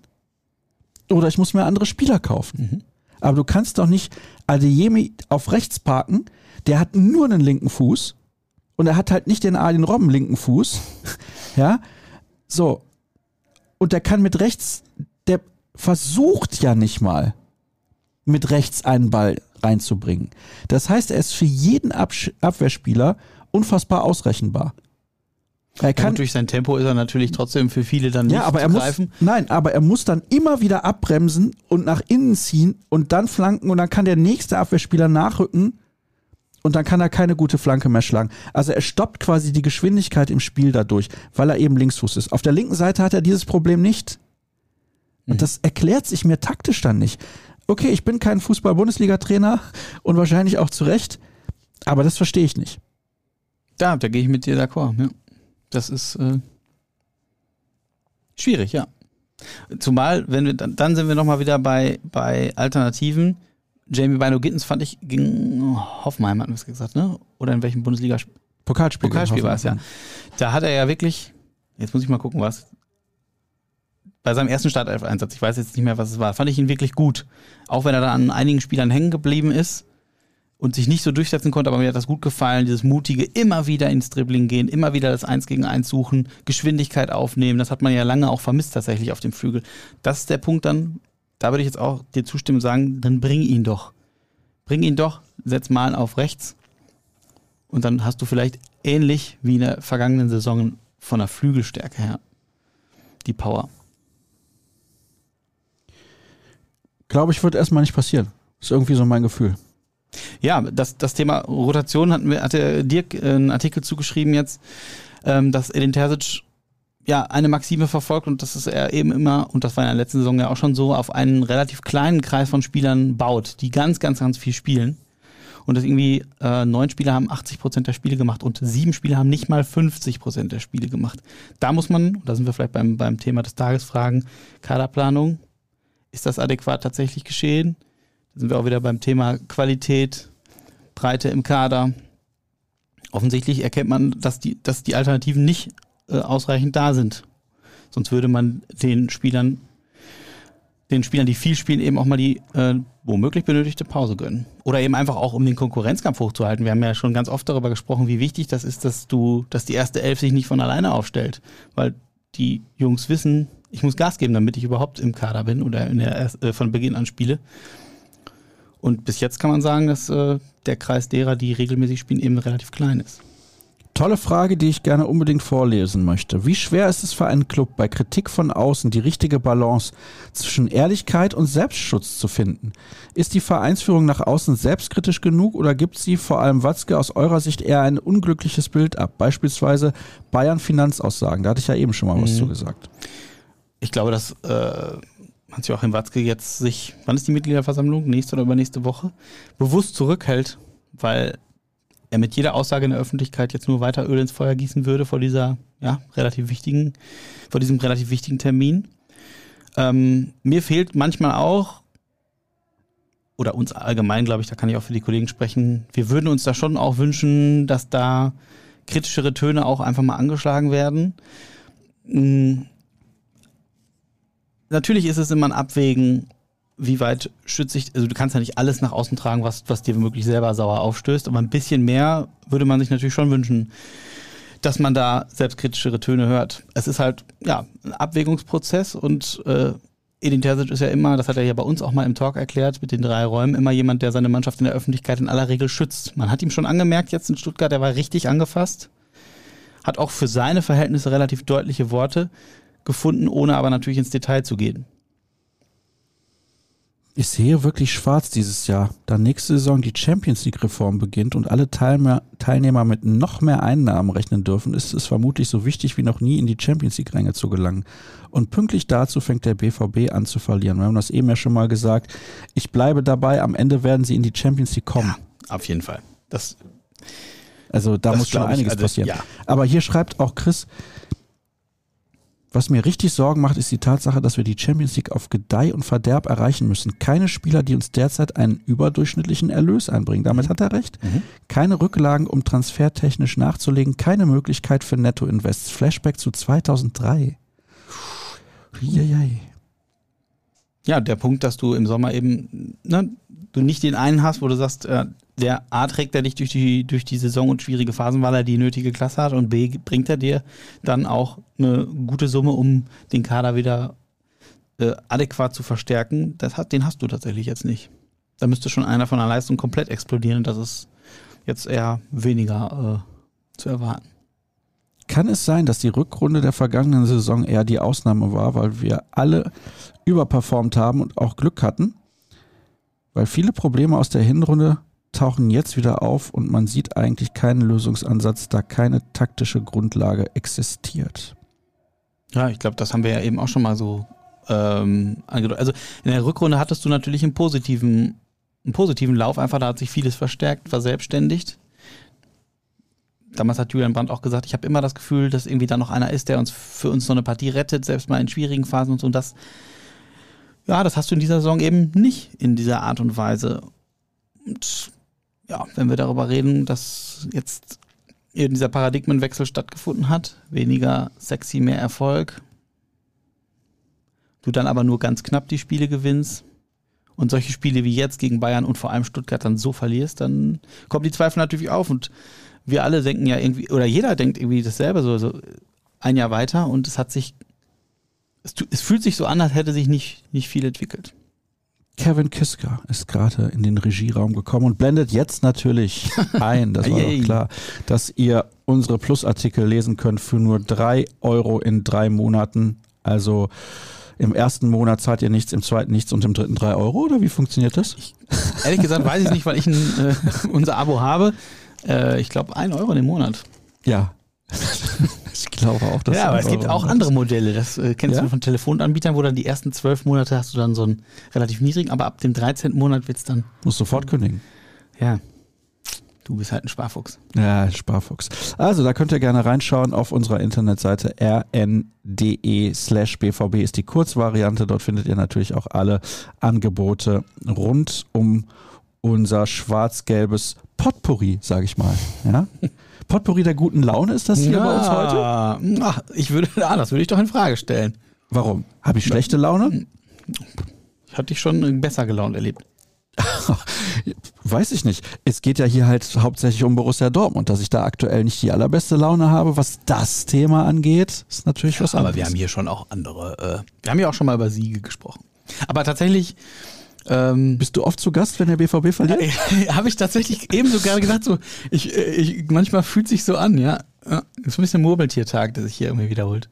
oder ich muss mir andere Spieler kaufen. Mhm. Aber du kannst doch nicht Adeyemi auf rechts parken, der hat nur einen linken Fuß und er hat halt nicht den Arjen Robben linken Fuß. ja, so. Und der kann mit rechts, der versucht ja nicht mal mit rechts einen Ball reinzubringen. Das heißt, er ist für jeden Absch Abwehrspieler unfassbar ausrechenbar. Er kann, durch sein Tempo ist er natürlich trotzdem für viele dann nicht ja, aber er muss, greifen. nein, aber er muss dann immer wieder abbremsen und nach innen ziehen und dann flanken und dann kann der nächste Abwehrspieler nachrücken und dann kann er keine gute Flanke mehr schlagen. Also er stoppt quasi die Geschwindigkeit im Spiel dadurch, weil er eben Linksfuß ist. Auf der linken Seite hat er dieses Problem nicht. Und Mhm. das erklärt sich mir taktisch dann nicht. Okay, ich bin kein Fußball-Bundesliga-Trainer und wahrscheinlich auch zu Recht, aber das verstehe ich nicht. Da, da gehe ich mit dir d'accord. Ja. Das ist äh, schwierig, ja. Zumal, wenn wir dann, dann sind wir nochmal wieder bei, bei Alternativen. Jamie Bino Gittens fand ich gegen Hoffenheim, hatten wir es gesagt, ne? Oder in welchem Bundesliga? Pokalspiel. Pokalspiel war es, ja. Da hat er ja wirklich, jetzt muss ich mal gucken, was. Bei seinem ersten Startelf-Einsatz, ich weiß jetzt nicht mehr, was es war, fand ich ihn wirklich gut. Auch wenn er da an einigen Spielern hängen geblieben ist und sich nicht so durchsetzen konnte, aber mir hat das gut gefallen, dieses mutige, immer wieder ins Dribbling gehen, immer wieder das Eins gegen Eins suchen, Geschwindigkeit aufnehmen, das hat man ja lange auch vermisst tatsächlich auf dem Flügel. Das ist der Punkt dann, da würde ich jetzt auch dir zustimmen und sagen, dann bring ihn doch. Bring ihn doch, setz mal auf rechts und dann hast du vielleicht ähnlich wie in der vergangenen Saison von der Flügelstärke her die Power. Glaube ich, wird erstmal nicht passieren. Ist irgendwie so mein Gefühl. Ja, das, das Thema Rotation hat mir, hatte Dirk äh, einen Artikel zugeschrieben jetzt, ähm, dass Edin Terzic ja eine Maxime verfolgt und dass es er eben immer, und das war in der letzten Saison ja auch schon so, auf einen relativ kleinen Kreis von Spielern baut, die ganz, ganz, ganz viel spielen. Und dass irgendwie äh, neun Spieler haben 80 Prozent der Spiele gemacht und sieben Spieler haben nicht mal 50 Prozent der Spiele gemacht. Da muss man, und da sind wir vielleicht beim, beim Thema des Tages fragen, Kaderplanung, ist das adäquat tatsächlich geschehen? Da sind wir auch wieder beim Thema Qualität, Breite im Kader. Offensichtlich erkennt man, dass die, dass die Alternativen nicht äh, ausreichend da sind. Sonst würde man den Spielern, den Spielern, die viel spielen, eben auch mal die äh, womöglich benötigte Pause gönnen. Oder eben einfach auch, um den Konkurrenzkampf hochzuhalten. Wir haben ja schon ganz oft darüber gesprochen, wie wichtig das ist, dass du, dass die erste Elf sich nicht von alleine aufstellt. Weil die Jungs wissen, ich muss Gas geben, damit ich überhaupt im Kader bin oder der, äh, von Beginn an spiele. Und bis jetzt kann man sagen, dass äh, der Kreis derer, die regelmäßig spielen, eben relativ klein ist. Tolle Frage, die ich gerne unbedingt vorlesen möchte. Wie schwer ist es für einen Club, bei Kritik von außen die richtige Balance zwischen Ehrlichkeit und Selbstschutz zu finden? Ist die Vereinsführung nach außen selbstkritisch genug oder gibt sie vor allem Watzke aus eurer Sicht eher ein unglückliches Bild ab? Beispielsweise Bayern Finanzaussagen. Da hatte ich ja eben schon mal was mhm. zu gesagt. Ich glaube, dass äh, Hans-Joachim Watzke jetzt sich, wann ist die Mitgliederversammlung? Nächste oder übernächste Woche? Bewusst zurückhält, weil er mit jeder Aussage in der Öffentlichkeit jetzt nur weiter Öl ins Feuer gießen würde vor dieser, ja, relativ wichtigen, vor diesem relativ wichtigen Termin. Ähm, mir fehlt manchmal auch, oder uns allgemein, glaube ich, da kann ich auch für die Kollegen sprechen, wir würden uns da schon auch wünschen, dass da kritischere Töne auch einfach mal angeschlagen werden. Mhm. Natürlich ist es immer ein Abwägen, wie weit schütze ich, also du kannst ja nicht alles nach außen tragen, was, was dir womöglich selber sauer aufstößt, aber ein bisschen mehr würde man sich natürlich schon wünschen, dass man da selbstkritischere Töne hört. Es ist halt, ja, ein Abwägungsprozess und äh, Edin Terzic ist ja immer, das hat er ja bei uns auch mal im Talk erklärt, mit den drei Räumen, immer jemand, der seine Mannschaft in der Öffentlichkeit in aller Regel schützt. Man hat ihm schon angemerkt, jetzt in Stuttgart, er war richtig angefasst, hat auch für seine Verhältnisse relativ deutliche Worte gefunden, ohne aber natürlich ins Detail zu gehen. Ich sehe wirklich schwarz dieses Jahr, da nächste Saison die Champions League-Reform beginnt und alle Teilnehmer mit noch mehr Einnahmen rechnen dürfen, ist es vermutlich so wichtig wie noch nie in die Champions League-Ränge zu gelangen. Und pünktlich dazu fängt der BVB an zu verlieren. Wir haben das eben ja schon mal gesagt. Ich bleibe dabei, am Ende werden sie in die Champions League kommen. Ja, auf jeden Fall. Das, also da muss schon einiges also, passieren. Ja. Aber hier schreibt auch Chris, was mir richtig Sorgen macht, ist die Tatsache, dass wir die Champions League auf Gedeih und Verderb erreichen müssen. Keine Spieler, die uns derzeit einen überdurchschnittlichen Erlös einbringen. Damit mhm. hat er recht. Mhm. Keine Rücklagen, um transfertechnisch nachzulegen. Keine Möglichkeit für Netto-Invests. Flashback zu 2003. Uiuiui. Ja, der Punkt, dass du im Sommer eben ne, du nicht den einen hast, wo du sagst, äh, der A trägt er dich durch die, durch die Saison und schwierige Phasen, weil er die nötige Klasse hat und B bringt er dir dann auch eine gute Summe, um den Kader wieder äh, adäquat zu verstärken. Das hat, den hast du tatsächlich jetzt nicht. Da müsste schon einer von der Leistung komplett explodieren. Das ist jetzt eher weniger äh, zu erwarten. Kann es sein, dass die Rückrunde der vergangenen Saison eher die Ausnahme war, weil wir alle überperformt haben und auch Glück hatten? Weil viele Probleme aus der Hinrunde tauchen jetzt wieder auf und man sieht eigentlich keinen Lösungsansatz, da keine taktische Grundlage existiert. Ja, ich glaube, das haben wir ja eben auch schon mal so ähm, angedeutet. Also in der Rückrunde hattest du natürlich einen positiven, einen positiven Lauf, einfach da hat sich vieles verstärkt, verselbstständigt. Damals hat Julian Brandt auch gesagt, ich habe immer das Gefühl, dass irgendwie da noch einer ist, der uns für uns so eine Partie rettet, selbst mal in schwierigen Phasen und so. Und das, ja, das hast du in dieser Saison eben nicht in dieser Art und Weise. Und ja, wenn wir darüber reden, dass jetzt eben dieser Paradigmenwechsel stattgefunden hat, weniger sexy, mehr Erfolg, du dann aber nur ganz knapp die Spiele gewinnst und solche Spiele wie jetzt gegen Bayern und vor allem Stuttgart dann so verlierst, dann kommen die Zweifel natürlich auf und wir alle denken ja irgendwie, oder jeder denkt irgendwie dasselbe, so, so ein Jahr weiter und es hat sich, es, es fühlt sich so an, als hätte sich nicht, nicht viel entwickelt. Kevin Kiska ist gerade in den Regieraum gekommen und blendet jetzt natürlich ein, das war doch klar, dass ihr unsere Plusartikel lesen könnt für nur drei Euro in drei Monaten. Also im ersten Monat zahlt ihr nichts, im zweiten nichts und im dritten drei Euro oder wie funktioniert das? Ich, ehrlich gesagt weiß ich nicht, weil ich ein, äh, unser Abo habe. Äh, ich glaube ein Euro im Monat. Ja. Ich glaube auch, dass Ja, aber es gibt auch andere Modelle. Das äh, kennst ja? du von Telefonanbietern, wo dann die ersten zwölf Monate hast du dann so einen relativ niedrigen, aber ab dem 13. Monat wird es dann. Musst sofort kündigen. Ja. Du bist halt ein Sparfuchs. Ja, Sparfuchs. Also, da könnt ihr gerne reinschauen auf unserer Internetseite rn.de slash bvb ist die Kurzvariante. Dort findet ihr natürlich auch alle Angebote rund um unser schwarz-gelbes Potpourri, sage ich mal. Ja? Potpourri der guten Laune ist das hier ja, bei uns heute? Ach, ich würde, ah, das würde ich doch in Frage stellen. Warum? Habe ich schlechte Laune? Ich hatte dich schon besser gelaunt erlebt. Weiß ich nicht. Es geht ja hier halt hauptsächlich um Borussia Dortmund. Dass ich da aktuell nicht die allerbeste Laune habe, was das Thema angeht, ist natürlich was anderes. Aber wir haben hier schon auch andere, äh, wir haben ja auch schon mal über Siege gesprochen. Aber tatsächlich Ähm, Bist du oft zu Gast, wenn der BVB verliert? Habe ich tatsächlich ebenso gerade gedacht, so, ich, äh, ich, manchmal fühlt sich so an, ja. Ja, Ist ein bisschen Murmeltiertag, der sich hier irgendwie wiederholt.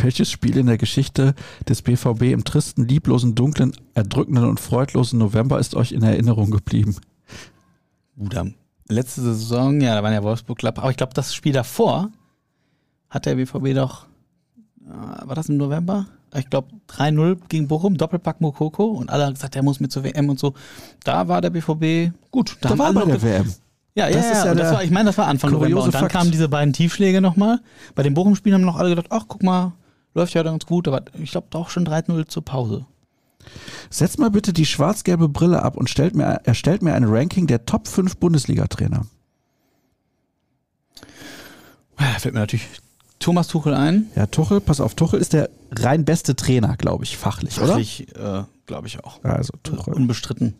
Welches Spiel in der Geschichte des BVB im tristen, lieblosen, dunklen, erdrückenden und freudlosen November ist euch in Erinnerung geblieben? Bruder. Letzte Saison, ja, da waren ja Wolfsburg Club, aber ich glaube, das Spiel davor hat der BVB doch, äh, war das im November? Ich glaube 3-0 gegen Bochum, Doppelpack Mokoko und alle haben gesagt, der muss mit zur WM und so. Da war der BVB gut. Da, Da war bei der WM. Ja, ja, Das ja, ja und das war, ich meine, das war Anfang November. Und dann Fakt. kamen diese beiden Tiefschläge nochmal. Bei den Bochum-Spielen haben noch alle gedacht, ach, guck mal, läuft ja ganz gut, aber ich glaube doch schon 3-0 zur Pause. Setzt mal bitte die schwarz-gelbe Brille ab und stellt mir, erstellt mir ein Ranking der Top 5 Bundesliga-Trainer. Ja, Da fällt mir natürlich Thomas Tuchel ein. Ja, Tuchel, pass auf, Tuchel ist der rein beste Trainer, glaube ich, fachlich, oder? Fachlich, äh, glaube ich auch. Also Tuchel. Unbestritten.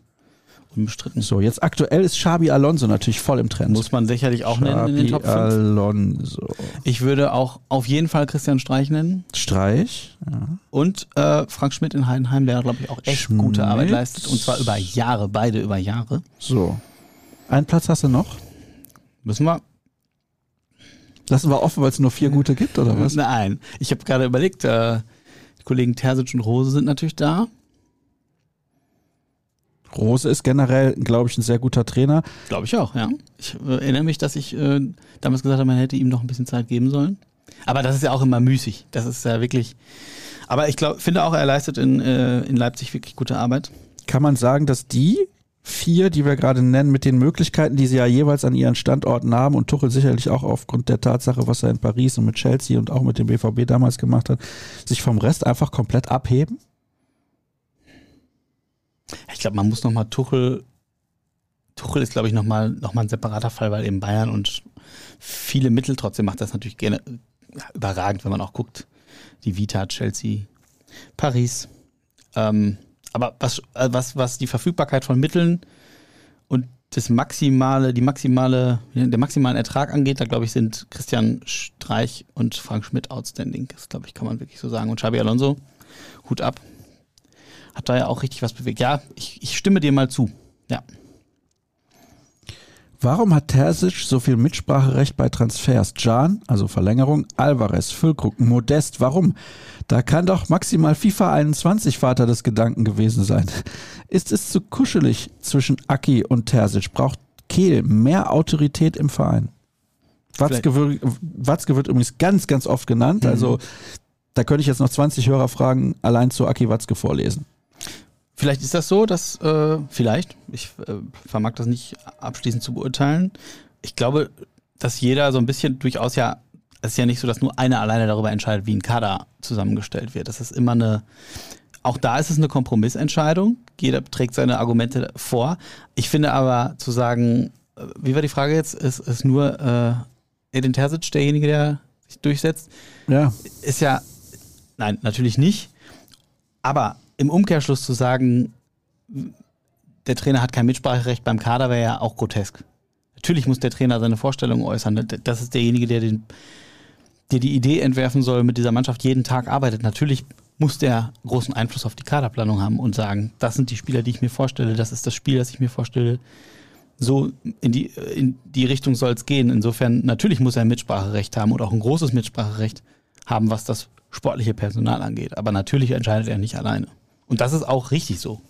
Unbestritten. So, jetzt aktuell ist Xabi Alonso natürlich voll im Trend. Muss man sicherlich auch nennen in den Xabi Top 5. Alonso. Ich würde auch auf jeden Fall Christian Streich nennen. Streich. Ja. Und äh, Frank Schmidt in Heidenheim, der, glaube ich, auch echt Schmidt. gute Arbeit leistet. Und zwar über Jahre, beide über Jahre. So. Einen Platz hast du noch? Müssen wir. Lassen wir offen, weil es nur vier gute gibt, oder was? Nein. Ich habe gerade überlegt, äh, die Kollegen Terzic und Rose sind natürlich da. Rose ist generell, glaube ich, ein sehr guter Trainer. Glaube ich auch, ja. Ich äh, erinnere mich, dass ich äh, damals gesagt habe, man hätte ihm noch ein bisschen Zeit geben sollen. Aber das ist ja auch immer müßig. Das ist ja wirklich. Aber ich glaube, finde auch, er leistet in, äh, in Leipzig wirklich gute Arbeit. Kann man sagen, dass die vier, die wir gerade nennen, mit den Möglichkeiten, die sie ja jeweils an ihren Standorten haben und Tuchel sicherlich auch aufgrund der Tatsache, was er in Paris und mit Chelsea und auch mit dem BVB damals gemacht hat, sich vom Rest einfach komplett abheben? Ich glaube, man muss nochmal Tuchel. Tuchel ist, glaube ich, nochmal noch mal ein separater Fall, weil eben Bayern und viele Mittel trotzdem macht das natürlich gerne ja, überragend, wenn man auch guckt. Die Vita, Chelsea, Paris. Ähm, aber was, äh, was, was die Verfügbarkeit von Mitteln und das maximale, die maximale, der maximalen Ertrag angeht, da glaube ich, sind Christian Streich und Frank Schmidt outstanding. Das glaube ich, kann man wirklich so sagen. Und Xabi Alonso, Hut ab. Hat da ja auch richtig was bewegt. Ja, ich, ich stimme dir mal zu. Ja. Warum hat Terzic so viel Mitspracherecht bei Transfers? Jan, also Verlängerung, Alvarez, Füllkrug, Modest, warum? Da kann doch maximal FIFA 21 Vater des Gedanken gewesen sein. Ist es zu kuschelig zwischen Aki und Terzic? Braucht Kehl mehr Autorität im Verein? Watzke wird, Watzke wird übrigens ganz, ganz oft genannt. Also da könnte ich jetzt noch 20 Hörerfragen allein zu Aki Watzke vorlesen. Vielleicht ist das so, dass, äh, vielleicht, ich äh, vermag das nicht abschließend zu beurteilen. Ich glaube, dass jeder so ein bisschen durchaus ja, es ist ja nicht so, dass nur einer alleine darüber entscheidet, wie ein Kader zusammengestellt wird. Das ist immer eine, auch da ist es eine Kompromissentscheidung. Jeder trägt seine Argumente vor. Ich finde aber zu sagen, äh, wie war die Frage jetzt? Ist, ist nur äh, Edin Terzic derjenige, der sich durchsetzt? Ja, ist ja, nein, natürlich nicht. Aber im Umkehrschluss zu sagen, der Trainer hat kein Mitspracherecht beim Kader, wäre ja auch grotesk. Natürlich muss der Trainer seine Vorstellungen äußern. Das ist derjenige, der, den, der die Idee entwerfen soll, mit dieser Mannschaft jeden Tag arbeitet. Natürlich muss der großen Einfluss auf die Kaderplanung haben und sagen, das sind die Spieler, die ich mir vorstelle, das ist das Spiel, das ich mir vorstelle. So in die, in die Richtung soll es gehen. Insofern, natürlich muss er ein Mitspracherecht haben und auch ein großes Mitspracherecht haben, was das sportliche Personal angeht. Aber natürlich entscheidet er nicht alleine. Und das ist auch richtig so.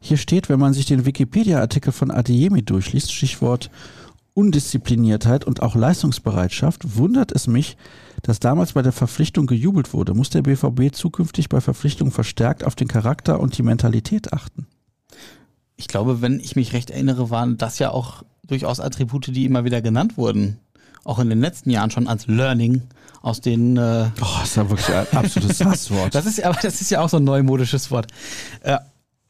Hier steht, wenn man sich den Wikipedia-Artikel von Adeyemi durchliest, Stichwort Undiszipliniertheit und auch Leistungsbereitschaft, wundert es mich, dass damals bei der Verpflichtung gejubelt wurde. Muss der BVB zukünftig bei Verpflichtungen verstärkt auf den Charakter und die Mentalität achten? Ich glaube, wenn ich mich recht erinnere, waren das ja auch durchaus Attribute, die immer wieder genannt wurden. Auch in den letzten Jahren schon als Learning aus den. Äh, Oh, das ist ja wirklich ein absolutes Hasswort. das ist, aber das ist ja auch so ein neumodisches Wort. Äh,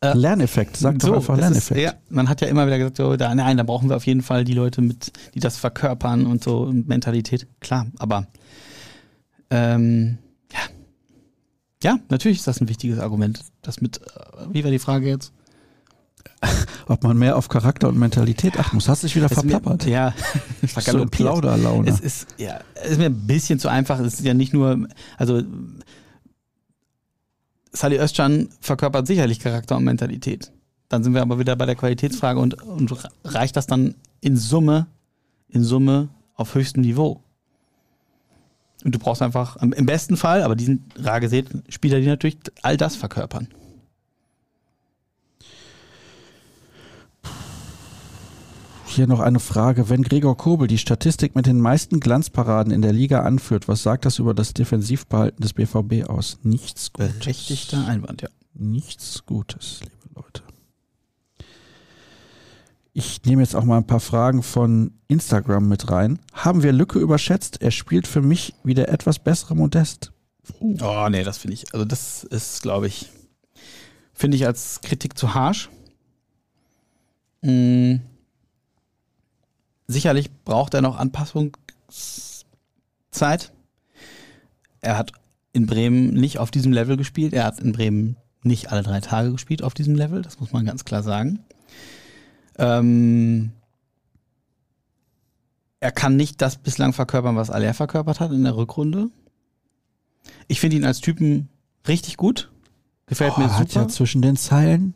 Lerneffekt, sag doch einfach Lerneffekt. Ist, ja, man hat ja immer wieder gesagt, so, da, nein, da brauchen wir auf jeden Fall die Leute mit, die das verkörpern und so und Mentalität. Klar, aber ähm, ja. Ja, natürlich ist das ein wichtiges Argument. Das mit, äh, wie war die Frage jetzt? Ob man mehr auf Charakter und Mentalität achten muss. Hast dich wieder Es verplappert. Mir, ja, so. Plauderlaune. Es ist, ja, es ist mir ein bisschen zu einfach. Es ist ja nicht nur, also Sally Özcan verkörpert sicherlich Charakter und Mentalität. Dann sind wir aber wieder bei der Qualitätsfrage und, und reicht das dann in Summe, in Summe auf höchstem Niveau? Und du brauchst einfach, im besten Fall, aber diesen rar gesät, Spieler, die natürlich all das verkörpern. Hier noch eine Frage. Wenn Gregor Kobel die Statistik mit den meisten Glanzparaden in der Liga anführt, was sagt das über das Defensivverhalten des BVB aus? Nichts Gutes. Berechtigter Einwand, ja. Nichts Gutes, liebe Leute. Ich nehme jetzt auch mal ein paar Fragen von Instagram mit rein. Haben wir Lücke überschätzt? Er spielt für mich wie der etwas bessere Modest. Uh. Oh, nee, das finde ich. Also, das ist, glaube ich, finde ich als Kritik zu harsch. Hm. Sicherlich braucht er noch Anpassungszeit. Er hat in Bremen nicht auf diesem Level gespielt. Er hat in Bremen nicht alle drei Tage gespielt auf diesem Level. Das muss man ganz klar sagen. Ähm, er kann nicht das bislang verkörpern, was Aller verkörpert hat in der Rückrunde. Ich finde ihn als Typen richtig gut. Gefällt oh, mir super. Hat ja zwischen den Zeilen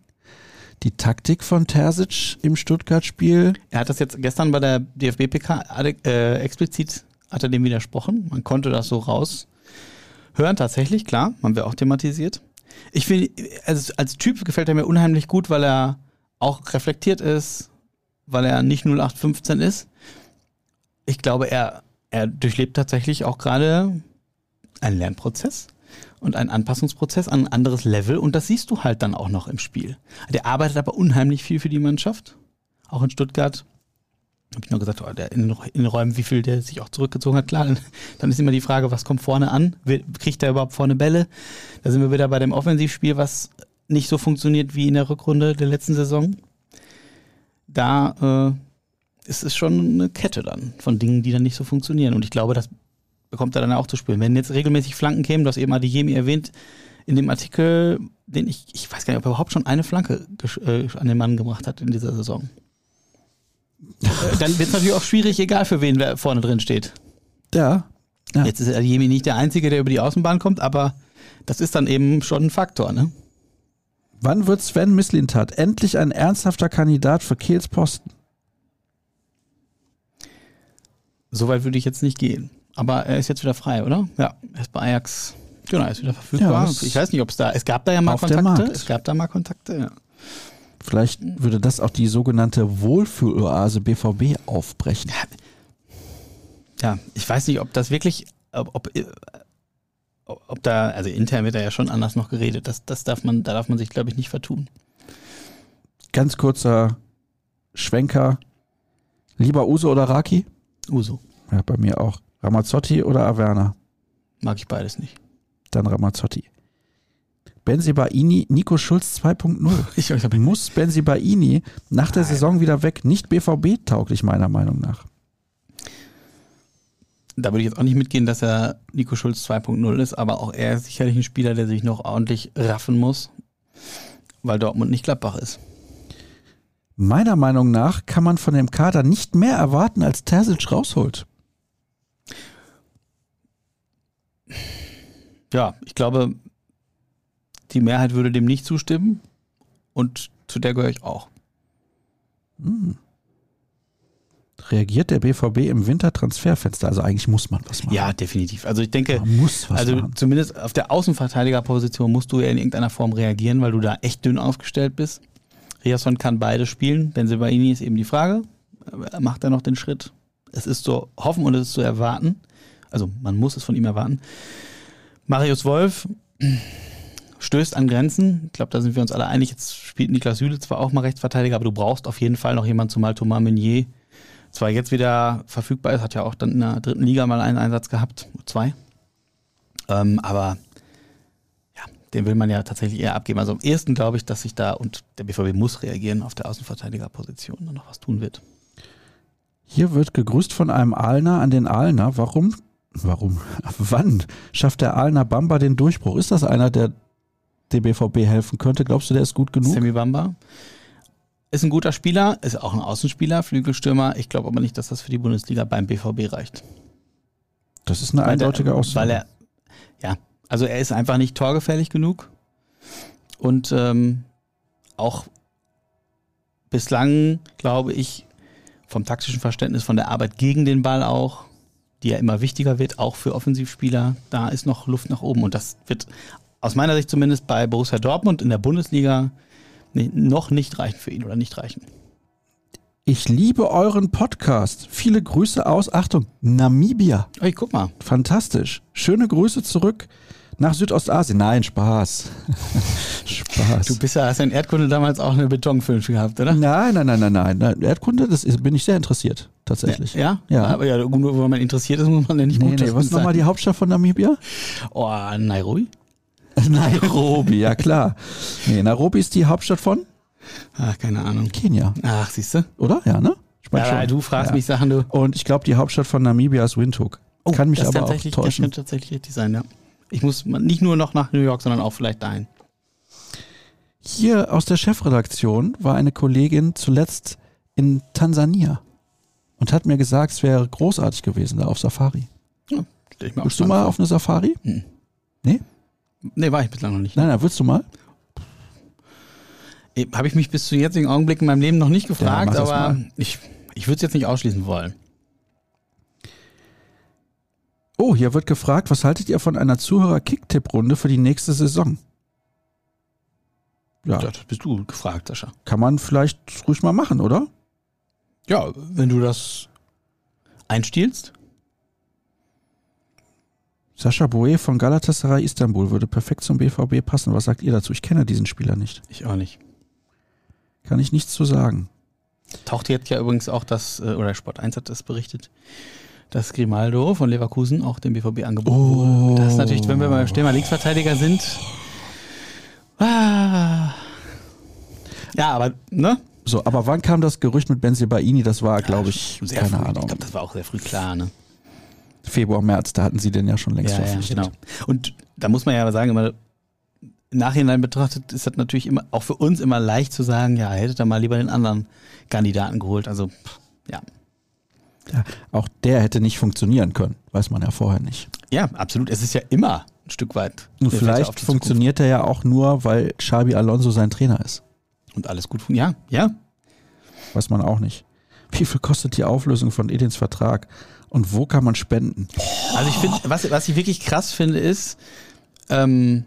die Taktik von Terzic im Stuttgart-Spiel. Er hat das jetzt gestern bei der DFB-PK äh, explizit hat er dem widersprochen. Man konnte das so raushören, tatsächlich, klar, man wäre auch thematisiert. Ich finde, also als Typ gefällt er mir unheimlich gut, weil er auch reflektiert ist, weil er nicht 0815 ist. Ich glaube, er, er durchlebt tatsächlich auch gerade einen Lernprozess und einen Anpassungsprozess an ein anderes Level und das siehst du halt dann auch noch im Spiel. Der arbeitet aber unheimlich viel für die Mannschaft, auch in Stuttgart. Habe ich nur gesagt, oh, der in, in, Räumen, wie viel der sich auch zurückgezogen hat. Klar, dann, dann ist immer die Frage, was kommt vorne an? Kriegt er überhaupt vorne Bälle? Da sind wir wieder bei dem Offensivspiel, was nicht so funktioniert wie in der Rückrunde der letzten Saison. Da äh, ist es schon eine Kette dann von Dingen, die dann nicht so funktionieren. Und ich glaube, das bekommt er dann auch zu spüren. Wenn jetzt regelmäßig Flanken kämen, du hast eben Adeyemi erwähnt, in dem Artikel, den ich, ich weiß gar nicht, ob er überhaupt schon eine Flanke äh, an den Mann gebracht hat in dieser Saison. Äh, dann wird es natürlich auch schwierig, egal für wen wer vorne drin steht. Ja. ja. Jetzt ist Adeyemi nicht der Einzige, der über die Außenbahn kommt, aber das ist dann eben schon ein Faktor, ne? Wann wird Sven Mislintat endlich ein ernsthafter Kandidat für Kehls Posten? Soweit würde ich jetzt nicht gehen. Aber er ist jetzt wieder frei, oder? Ja, er ist bei Ajax. Genau, er ist wieder verfügbar. Ja, ich weiß nicht, ob es da, es gab da ja mal Kontakte. Es gab da mal Kontakte, ja. Vielleicht würde das auch die sogenannte Wohlfühloase BVB aufbrechen. Ja, ich weiß nicht, ob das wirklich, ob, ob ob da, also intern wird da ja schon anders noch geredet. Das, das darf man, da darf man sich, glaube ich, nicht vertun. Ganz kurzer Schwenker. Lieber Uso oder Raki? Uso. Ja, bei mir auch. Ramazzotti oder Averna? Mag ich beides nicht. Dann Ramazzotti. Benzibaini, Nico Schulz 2.0. Muss Benzibaini nach der Saison wieder weg? Nicht BVB-tauglich, meiner Meinung nach da würde ich jetzt auch nicht mitgehen, dass er Nico Schulz 2.0 ist, aber auch er ist sicherlich ein Spieler, der sich noch ordentlich raffen muss, weil Dortmund nicht Gladbach ist. Meiner Meinung nach kann man von dem Kader nicht mehr erwarten, als Terzic rausholt. Ja, ich glaube, die Mehrheit würde dem nicht zustimmen und zu der gehöre ich auch. Hm reagiert der BVB im Wintertransferfenster? Also eigentlich muss man was machen. Ja, definitiv. Also ich denke, man muss was also machen. zumindest auf der Außenverteidigerposition musst du ja in irgendeiner Form reagieren, weil du da echt dünn aufgestellt bist. Riasson kann beide spielen. Benzebaini ist eben die Frage. Macht er noch den Schritt? Es ist zu hoffen und es ist zu erwarten. Also man muss es von ihm erwarten. Marius Wolf stößt an Grenzen. Ich glaube, da sind wir uns alle einig. Jetzt spielt Niklas Süle zwar auch mal Rechtsverteidiger, aber du brauchst auf jeden Fall noch jemanden, zumal Thomas Meunier zwar jetzt wieder verfügbar ist, hat ja auch dann in der dritten Liga mal einen Einsatz gehabt, zwei. Ähm, aber ja, den will man ja tatsächlich eher abgeben. Also am ehesten glaube ich, dass sich da, und der BVB muss reagieren, auf der Außenverteidigerposition und noch was tun wird. Hier wird gegrüßt von einem Ahlner an den Ahlner. Warum? Warum? Wann schafft der Ahlner Bamba den Durchbruch? Ist das einer, der dem BVB helfen könnte? Glaubst du, der ist gut genug? Sammy Bamba? Ist ein guter Spieler, ist auch ein Außenspieler, Flügelstürmer. Ich glaube aber nicht, dass das für die Bundesliga beim BVB reicht. Das ist eine weil eindeutige Aussage. Weil er, ja, also er ist einfach nicht torgefährlich genug. Und ähm, auch bislang, glaube ich, vom taktischen Verständnis, von der Arbeit gegen den Ball auch, die ja immer wichtiger wird, auch für Offensivspieler, da ist noch Luft nach oben. Und das wird aus meiner Sicht zumindest bei Borussia Dortmund in der Bundesliga noch nicht reichen für ihn oder nicht reichen. Ich liebe euren Podcast. Viele Grüße aus, Achtung, Namibia. Ey, guck mal. Fantastisch. Schöne Grüße zurück nach Südostasien. Nein, Spaß. Spaß. Du bist ja, hast ja in Erdkunde damals auch eine Betonfilm gehabt, oder? Nein, nein, nein, nein, nein. Erdkunde, das ist, bin ich sehr interessiert, tatsächlich. Ja? Ja. Aber ja, nur wenn man interessiert ist, muss man ja nicht nee, nee, Was ist nochmal die Hauptstadt von Namibia? Oh, Nairobi. Nairobi, ja klar. Nee, Nairobi ist die Hauptstadt von? Ach, keine Ahnung. Kenia. Ach, siehst du? Oder? Ja, ne? Ja, du fragst ja. mich Sachen, du. Und ich glaube, die Hauptstadt von Namibia ist Windhoek. Oh, Kann mich aber auch täuschen. Das könnte tatsächlich richtig sein, ja. Ich muss nicht nur noch nach New York, sondern auch vielleicht dahin. Hier aus der Chefredaktion war eine Kollegin zuletzt in Tansania und hat mir gesagt, es wäre großartig gewesen da auf Safari. Ja, ich Willst du mal auf eine Safari? Hm. Nee? Nee, war ich bislang noch nicht. Nein, nein, willst du mal? Habe ich mich bis zum jetzigen Augenblick in meinem Leben noch nicht gefragt, ja, aber ich, ich würde es jetzt nicht ausschließen wollen. Oh, hier wird gefragt, was haltet ihr von einer Zuhörer-Kick-Tipp-Runde für die nächste Saison? Ja. Das bist du gefragt, Sascha. Kann man vielleicht ruhig mal machen, oder? Ja, wenn du das einstiehlst. Sascha Boe von Galatasaray Istanbul würde perfekt zum BVB passen. Was sagt ihr dazu? Ich kenne diesen Spieler nicht. Ich auch nicht. Kann ich nichts zu sagen. Taucht jetzt ja übrigens auch das, äh, oder Sport 1 hat das berichtet, dass Grimaldo von Leverkusen auch dem BVB angeboten oh. wurde. Das ist natürlich, wenn wir beim Thema Linksverteidiger sind. Ah. Ja, aber, ne? So, aber wann kam das Gerücht mit Benzibaini? Das war, glaube ich, ja, keine früh. Ahnung. Ich glaube, das war auch sehr früh klar, ne? Februar, März, da hatten sie den ja schon längst ja, verpflichtet. Ja, genau. Und da muss man ja sagen, immer im Nachhinein betrachtet, ist das natürlich immer auch für uns immer leicht zu sagen, ja, hättet ihr mal lieber den anderen Kandidaten geholt. Also, ja. ja. Auch der hätte nicht funktionieren können, weiß man ja vorher nicht. Ja, absolut. Es ist ja immer ein Stück weit. Und vielleicht funktioniert er ja auch nur, weil Xabi Alonso sein Trainer ist. Und alles gut funktioniert. Ja, ja. Weiß man auch nicht. Wie viel kostet die Auflösung von Edins Vertrag? Und wo kann man spenden? Also ich finde, was, was ich wirklich krass finde, ist, ähm,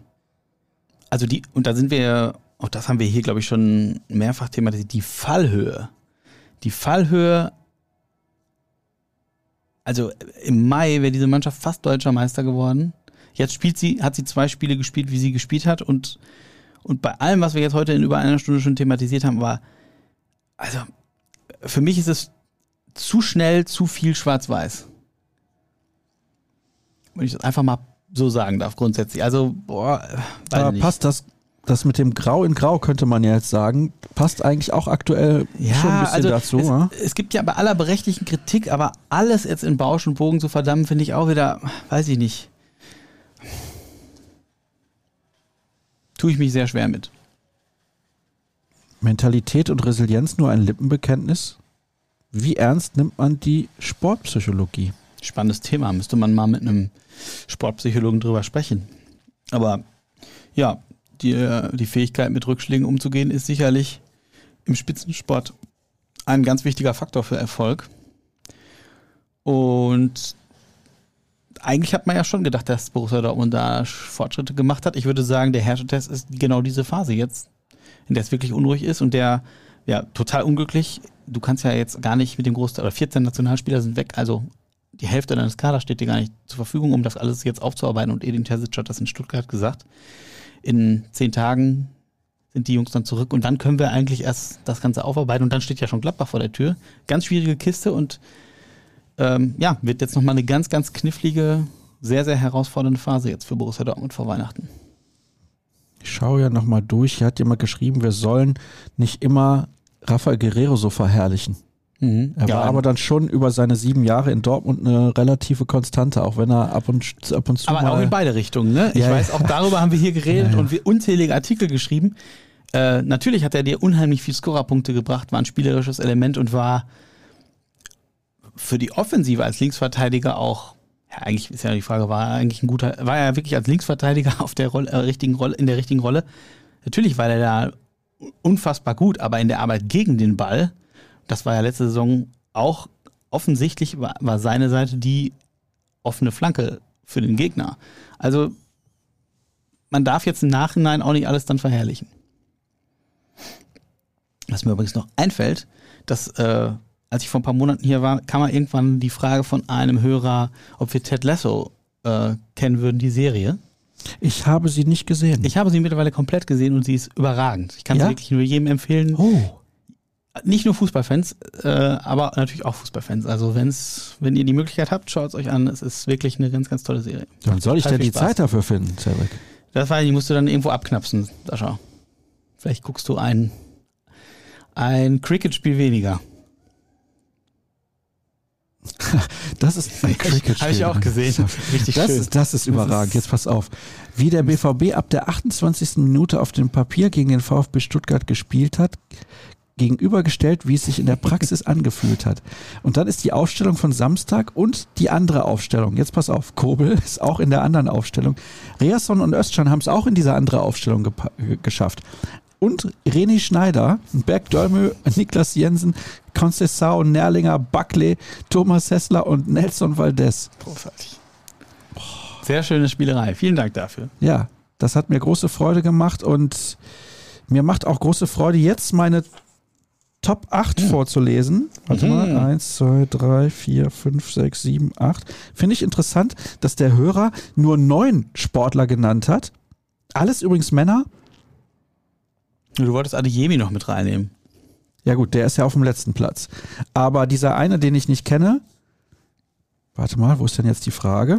also die, und da sind wir, auch das haben wir hier, glaube ich, schon mehrfach thematisiert, die Fallhöhe. Die Fallhöhe, also im Mai wäre diese Mannschaft fast deutscher Meister geworden. Jetzt spielt sie, hat sie zwei Spiele gespielt, wie sie gespielt hat und, und bei allem, was wir jetzt heute in über einer Stunde schon thematisiert haben, war, also für mich ist es zu schnell, zu viel schwarz-weiß. Wenn ich das einfach mal so sagen darf, grundsätzlich. Also, boah, da passt das, das mit dem Grau in Grau, könnte man ja jetzt sagen, passt eigentlich auch aktuell ja, schon ein bisschen also dazu. Es, ja? es gibt ja bei aller berechtigten Kritik, aber alles jetzt in Bausch und Bogen zu verdammen, finde ich auch wieder, weiß ich nicht. Tue ich mich sehr schwer mit. Mentalität und Resilienz nur ein Lippenbekenntnis? Wie ernst nimmt man die Sportpsychologie? Spannendes Thema. Müsste man mal mit einem Sportpsychologen drüber sprechen. Aber ja, die, die Fähigkeit, mit Rückschlägen umzugehen, ist sicherlich im Spitzensport ein ganz wichtiger Faktor für Erfolg. Und eigentlich hat man ja schon gedacht, dass Borussia Dortmund da Fortschritte gemacht hat. Ich würde sagen, der Herrschertest ist genau diese Phase jetzt, in der es wirklich unruhig ist und der ja total unglücklich du kannst ja jetzt gar nicht mit dem Großteil, oder 14 Nationalspieler sind weg, also die Hälfte deines Kaders steht dir gar nicht zur Verfügung, um das alles jetzt aufzuarbeiten. Und Edin Terzic hat das in Stuttgart gesagt. In zehn Tagen sind die Jungs dann zurück und dann können wir eigentlich erst das Ganze aufarbeiten und dann steht ja schon Gladbach vor der Tür. Ganz schwierige Kiste und ähm, ja, wird jetzt nochmal eine ganz, ganz knifflige, sehr, sehr herausfordernde Phase jetzt für Borussia Dortmund vor Weihnachten. Ich schaue ja nochmal durch. Hier hat jemand geschrieben, wir sollen nicht immer Rafael Guerrero so verherrlichen. Mhm. Er ja, war aber dann schon über seine sieben Jahre in Dortmund eine relative Konstante, auch wenn er ab und, ab und zu. Aber auch in beide Richtungen, ne? Ich ja, weiß, auch darüber haben wir hier geredet ja, und wir unzählige Artikel geschrieben. Äh, natürlich hat er dir unheimlich viel Scorerpunkte gebracht, war ein spielerisches Element und war für die Offensive als Linksverteidiger auch Ja, eigentlich ist ja die Frage, war er eigentlich ein guter, war er wirklich als Linksverteidiger auf der Rolle, äh, richtigen Rolle, in der richtigen Rolle? Natürlich war er da unfassbar gut, aber in der Arbeit gegen den Ball, das war ja letzte Saison auch offensichtlich, war, war seine Seite die offene Flanke für den Gegner. Also man darf jetzt im Nachhinein auch nicht alles dann verherrlichen. Was mir übrigens noch einfällt, dass äh, als ich vor ein paar Monaten hier war, kam mal irgendwann die Frage von einem Hörer, ob wir Ted Lasso äh, kennen würden, die Serie. Ich habe sie nicht gesehen. Ich habe sie mittlerweile komplett gesehen und sie ist überragend. Ich kann Ja? sie wirklich nur jedem empfehlen. oh, Nicht nur Fußballfans, äh, aber natürlich auch Fußballfans. Also wenn's, wenn ihr die Möglichkeit habt, schaut es euch an. Es ist wirklich eine ganz, ganz tolle Serie. wann soll ich denn die Spaß. Zeit dafür finden, Cedric? Das war, die musst du dann irgendwo abknapsen, Sascha. Vielleicht guckst du ein, ein Cricket-Spiel weniger. Das ist ein Cricket. Habe ich auch gesehen. Richtig Das schön. ist, das ist überragend. Jetzt pass auf. Wie der BVB ab der 28. Minute auf dem Papier gegen den VfB Stuttgart gespielt hat, gegenübergestellt, wie es sich in der Praxis angefühlt hat. Und dann ist die Aufstellung von Samstag und die andere Aufstellung. Jetzt pass auf, Kobel ist auch in der anderen Aufstellung. Reasson und Özcan haben es auch in dieser andere Aufstellung äh, geschafft. Und René Schneider, Berg Dölmö, Niklas Jensen, Concessao, Nerlinger, Buckley, Thomas Hessler und Nelson Valdez. Großartig. Sehr schöne Spielerei. Vielen Dank dafür. Ja, das hat mir große Freude gemacht und mir macht auch große Freude, jetzt meine Top 8 vorzulesen. Warte Mhm. mal, 1, 2, 3, 4, 5, 6, 7, 8. Finde ich interessant, dass der Hörer nur neun Sportler genannt hat. Alles übrigens Männer. Du wolltest Adeyemi noch mit reinnehmen. Ja gut, der ist ja auf dem letzten Platz. Aber dieser eine, den ich nicht kenne, warte mal, wo ist denn jetzt die Frage?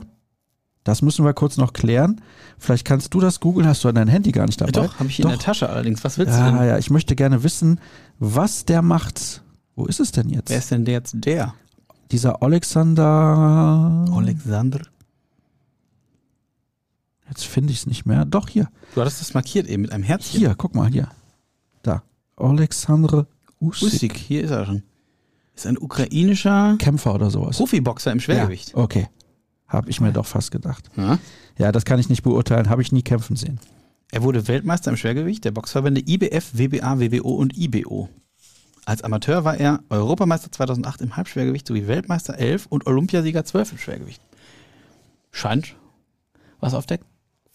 Das müssen wir kurz noch klären. Vielleicht kannst du das googeln, hast du dein Handy gar nicht dabei? Doch, habe ich in Doch. der Tasche allerdings. Was willst du Ja, denn? ja, ich möchte gerne wissen, was der macht. Wo ist es denn jetzt? Wer ist denn der jetzt der? Dieser Alexander. Alexander. Jetzt finde ich es nicht mehr. Doch, hier. Du hattest das markiert eben mit einem Herzchen. Hier, guck mal, hier. Da. Alexandre Usyk. Usyk, hier ist er schon. Ist ein ukrainischer Kämpfer oder sowas. Profiboxer im Schwergewicht. Ja, okay. Habe ich mir doch fast gedacht. Ja. Ja, das kann ich nicht beurteilen. Habe ich nie kämpfen sehen. Er wurde Weltmeister im Schwergewicht der Boxverbände IBF, WBA, WBO und IBO. Als Amateur war er Europameister 2008 im Halbschwergewicht sowie Weltmeister 11 und Olympiasieger 12 im Schwergewicht. Scheint was auf der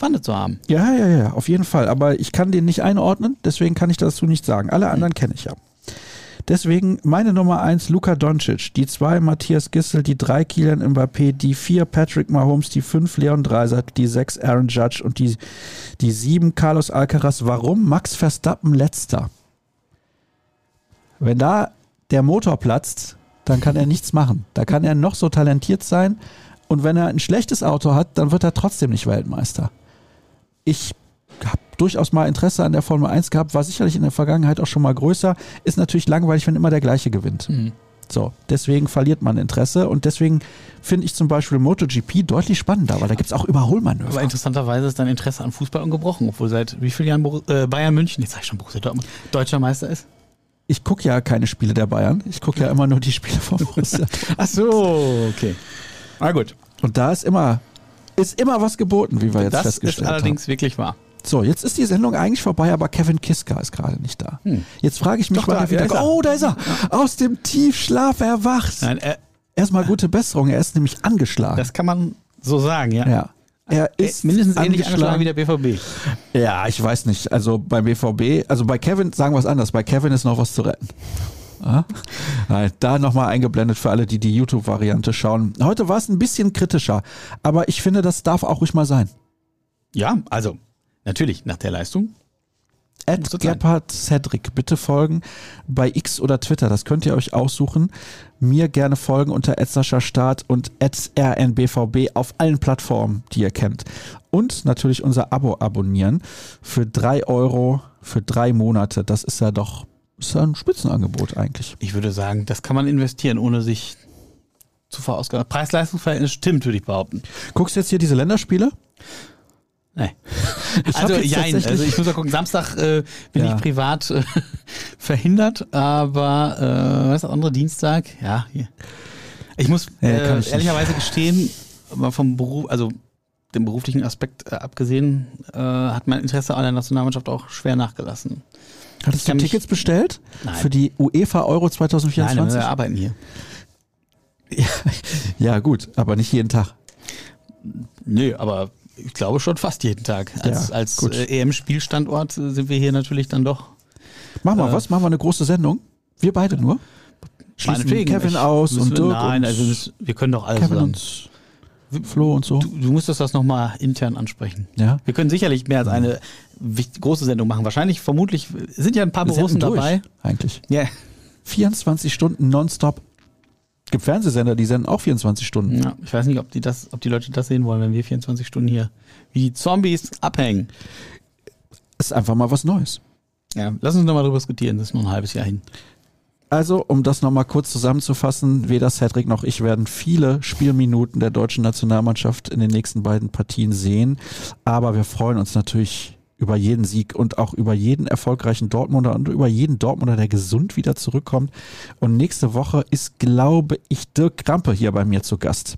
Pfanne zu haben. Ja, ja, ja, auf jeden Fall. Aber ich kann den nicht einordnen, deswegen kann ich dazu nicht sagen. Alle anderen kenne ich ja. Deswegen meine Nummer eins Luka Doncic, die zwei Matthias Gissel, die drei Kilian Mbappé, die vier Patrick Mahomes, die fünf Leon Dreisat, die sechs Aaron Judge und die, die sieben Carlos Alcaraz. Warum Max Verstappen letzter? Wenn da der Motor platzt, dann kann er nichts machen. Da kann er noch so talentiert sein und wenn er ein schlechtes Auto hat, dann wird er trotzdem nicht Weltmeister ich habe durchaus mal Interesse an der Formel 1 gehabt, war sicherlich in der Vergangenheit auch schon mal größer. Ist natürlich langweilig, wenn immer der gleiche gewinnt. So, deswegen verliert man Interesse und deswegen finde ich zum Beispiel MotoGP deutlich spannender, weil da gibt es auch Überholmanöver. Aber interessanterweise ist dein Interesse an Fußball ungebrochen, obwohl seit wie vielen Jahren äh, Bayern München, jetzt sag ich schon Borussia Dortmund, deutscher Meister ist. Ich gucke ja keine Spiele der Bayern, ich gucke ja immer nur die Spiele von Borussia. Ach so, okay. Na gut. und da ist immer, ist immer was geboten, wie wir jetzt Das ist festgestellt haben. allerdings wirklich wahr. So, jetzt ist die Sendung eigentlich vorbei, aber Kevin Kiska ist gerade nicht da. Hm. Jetzt frage ich mich, Doch, wann da, er wieder da ist er. Oh, da ist er. Aus dem Tiefschlaf erwacht. Nein, äh, Erstmal gute Besserung, er ist nämlich angeschlagen. das kann man so sagen, ja. ja. Er Äh, ist mindestens ähnlich angeschlagen wie der BVB. Ja, ich weiß nicht. Also beim BVB, also bei Kevin, sagen wir es anders, bei Kevin ist noch was zu retten. Ja? Nein, Da nochmal eingeblendet für alle, die die YouTube-Variante schauen. Heute war es ein bisschen kritischer, aber ich finde, das darf auch ruhig mal sein. Ja, also natürlich nach der Leistung. Ed. Gebhardt Cedric, bitte folgen bei X oder Twitter, das könnt ihr euch aussuchen. Mir gerne folgen unter Start und rnbvb auf allen Plattformen, die ihr kennt. Und natürlich unser Abo abonnieren für drei Euro für drei Monate. Das ist ja doch ist ein Spitzenangebot eigentlich. Ich würde sagen, das kann man investieren, ohne sich zu verausgaben. Preis-Leistungsverhältnis stimmt, würde ich behaupten. Guckst du jetzt hier diese Länderspiele? Nee. Ich also, jein, also ich muss mal gucken, Samstag äh, bin Ja. ich privat äh, verhindert, aber äh, was ist das andere Dienstag? Ja, hier. Ich muss Ja, äh, ich ehrlicherweise gestehen, mal vom Beruf, also dem beruflichen Aspekt äh, abgesehen, äh, hat mein Interesse an der Nationalmannschaft auch schwer nachgelassen. Hattest du Tickets bestellt? Nein. Für die UEFA Euro Nein, 2024? wir arbeiten hier. ja, gut, aber nicht jeden Tag. Nö, aber ich glaube schon fast jeden Tag. Als, Ja, als äh, EM-Spielstandort äh, sind wir hier natürlich dann doch. Machen wir Äh, was? Machen wir eine große Sendung? Wir beide nur? Schließen. Kevin Ich- aus und Dirk Nein, und also wir können doch alle Kevin zusammen. und Flo und so. Du, du musstest das nochmal intern ansprechen. ja. Wir können sicherlich mehr als eine große Sendung machen. Wahrscheinlich, vermutlich sind ja ein paar Borussen dabei. Eigentlich. Ja. 24 Stunden nonstop. Gibt Fernsehsender, die senden auch 24 Stunden. ja. Ich weiß nicht, ob die, das, ob die Leute das sehen wollen, wenn wir 24 Stunden hier wie die Zombies abhängen. Ist einfach mal was Neues. Ja, lass uns nochmal drüber diskutieren. Das ist noch ein halbes Jahr hin. Also, um das nochmal kurz zusammenzufassen, weder Cedric noch ich werden viele Spielminuten der deutschen Nationalmannschaft in den nächsten beiden Partien sehen. Aber wir freuen uns natürlich über jeden Sieg und auch über jeden erfolgreichen Dortmunder und über jeden Dortmunder, der gesund wieder zurückkommt. Und nächste Woche ist, glaube ich, Dirk Krampe hier bei mir zu Gast.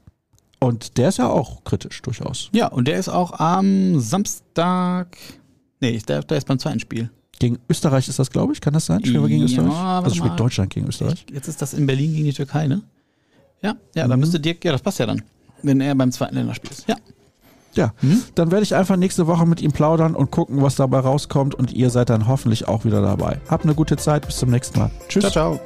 Und der ist ja auch kritisch, durchaus. Ja, und der ist auch am Samstag. Nee, der, der ist beim zweiten Spiel. Gegen Österreich ist das, glaube ich. Kann das sein? Spielen wir gegen Ja, Österreich? Also spielt mal. Deutschland gegen Österreich. Jetzt ist das in Berlin gegen die Türkei, ne? Ja, ja, dann Mhm. müsste Dirk, ja, das passt ja dann. Wenn er beim zweiten Länderspiel ist. Ja. Ja, Mhm. dann werde ich einfach nächste Woche mit ihm plaudern und gucken, was dabei rauskommt. Und ihr seid dann hoffentlich auch wieder dabei. Habt eine gute Zeit. Bis zum nächsten Mal. Tschüss. ciao.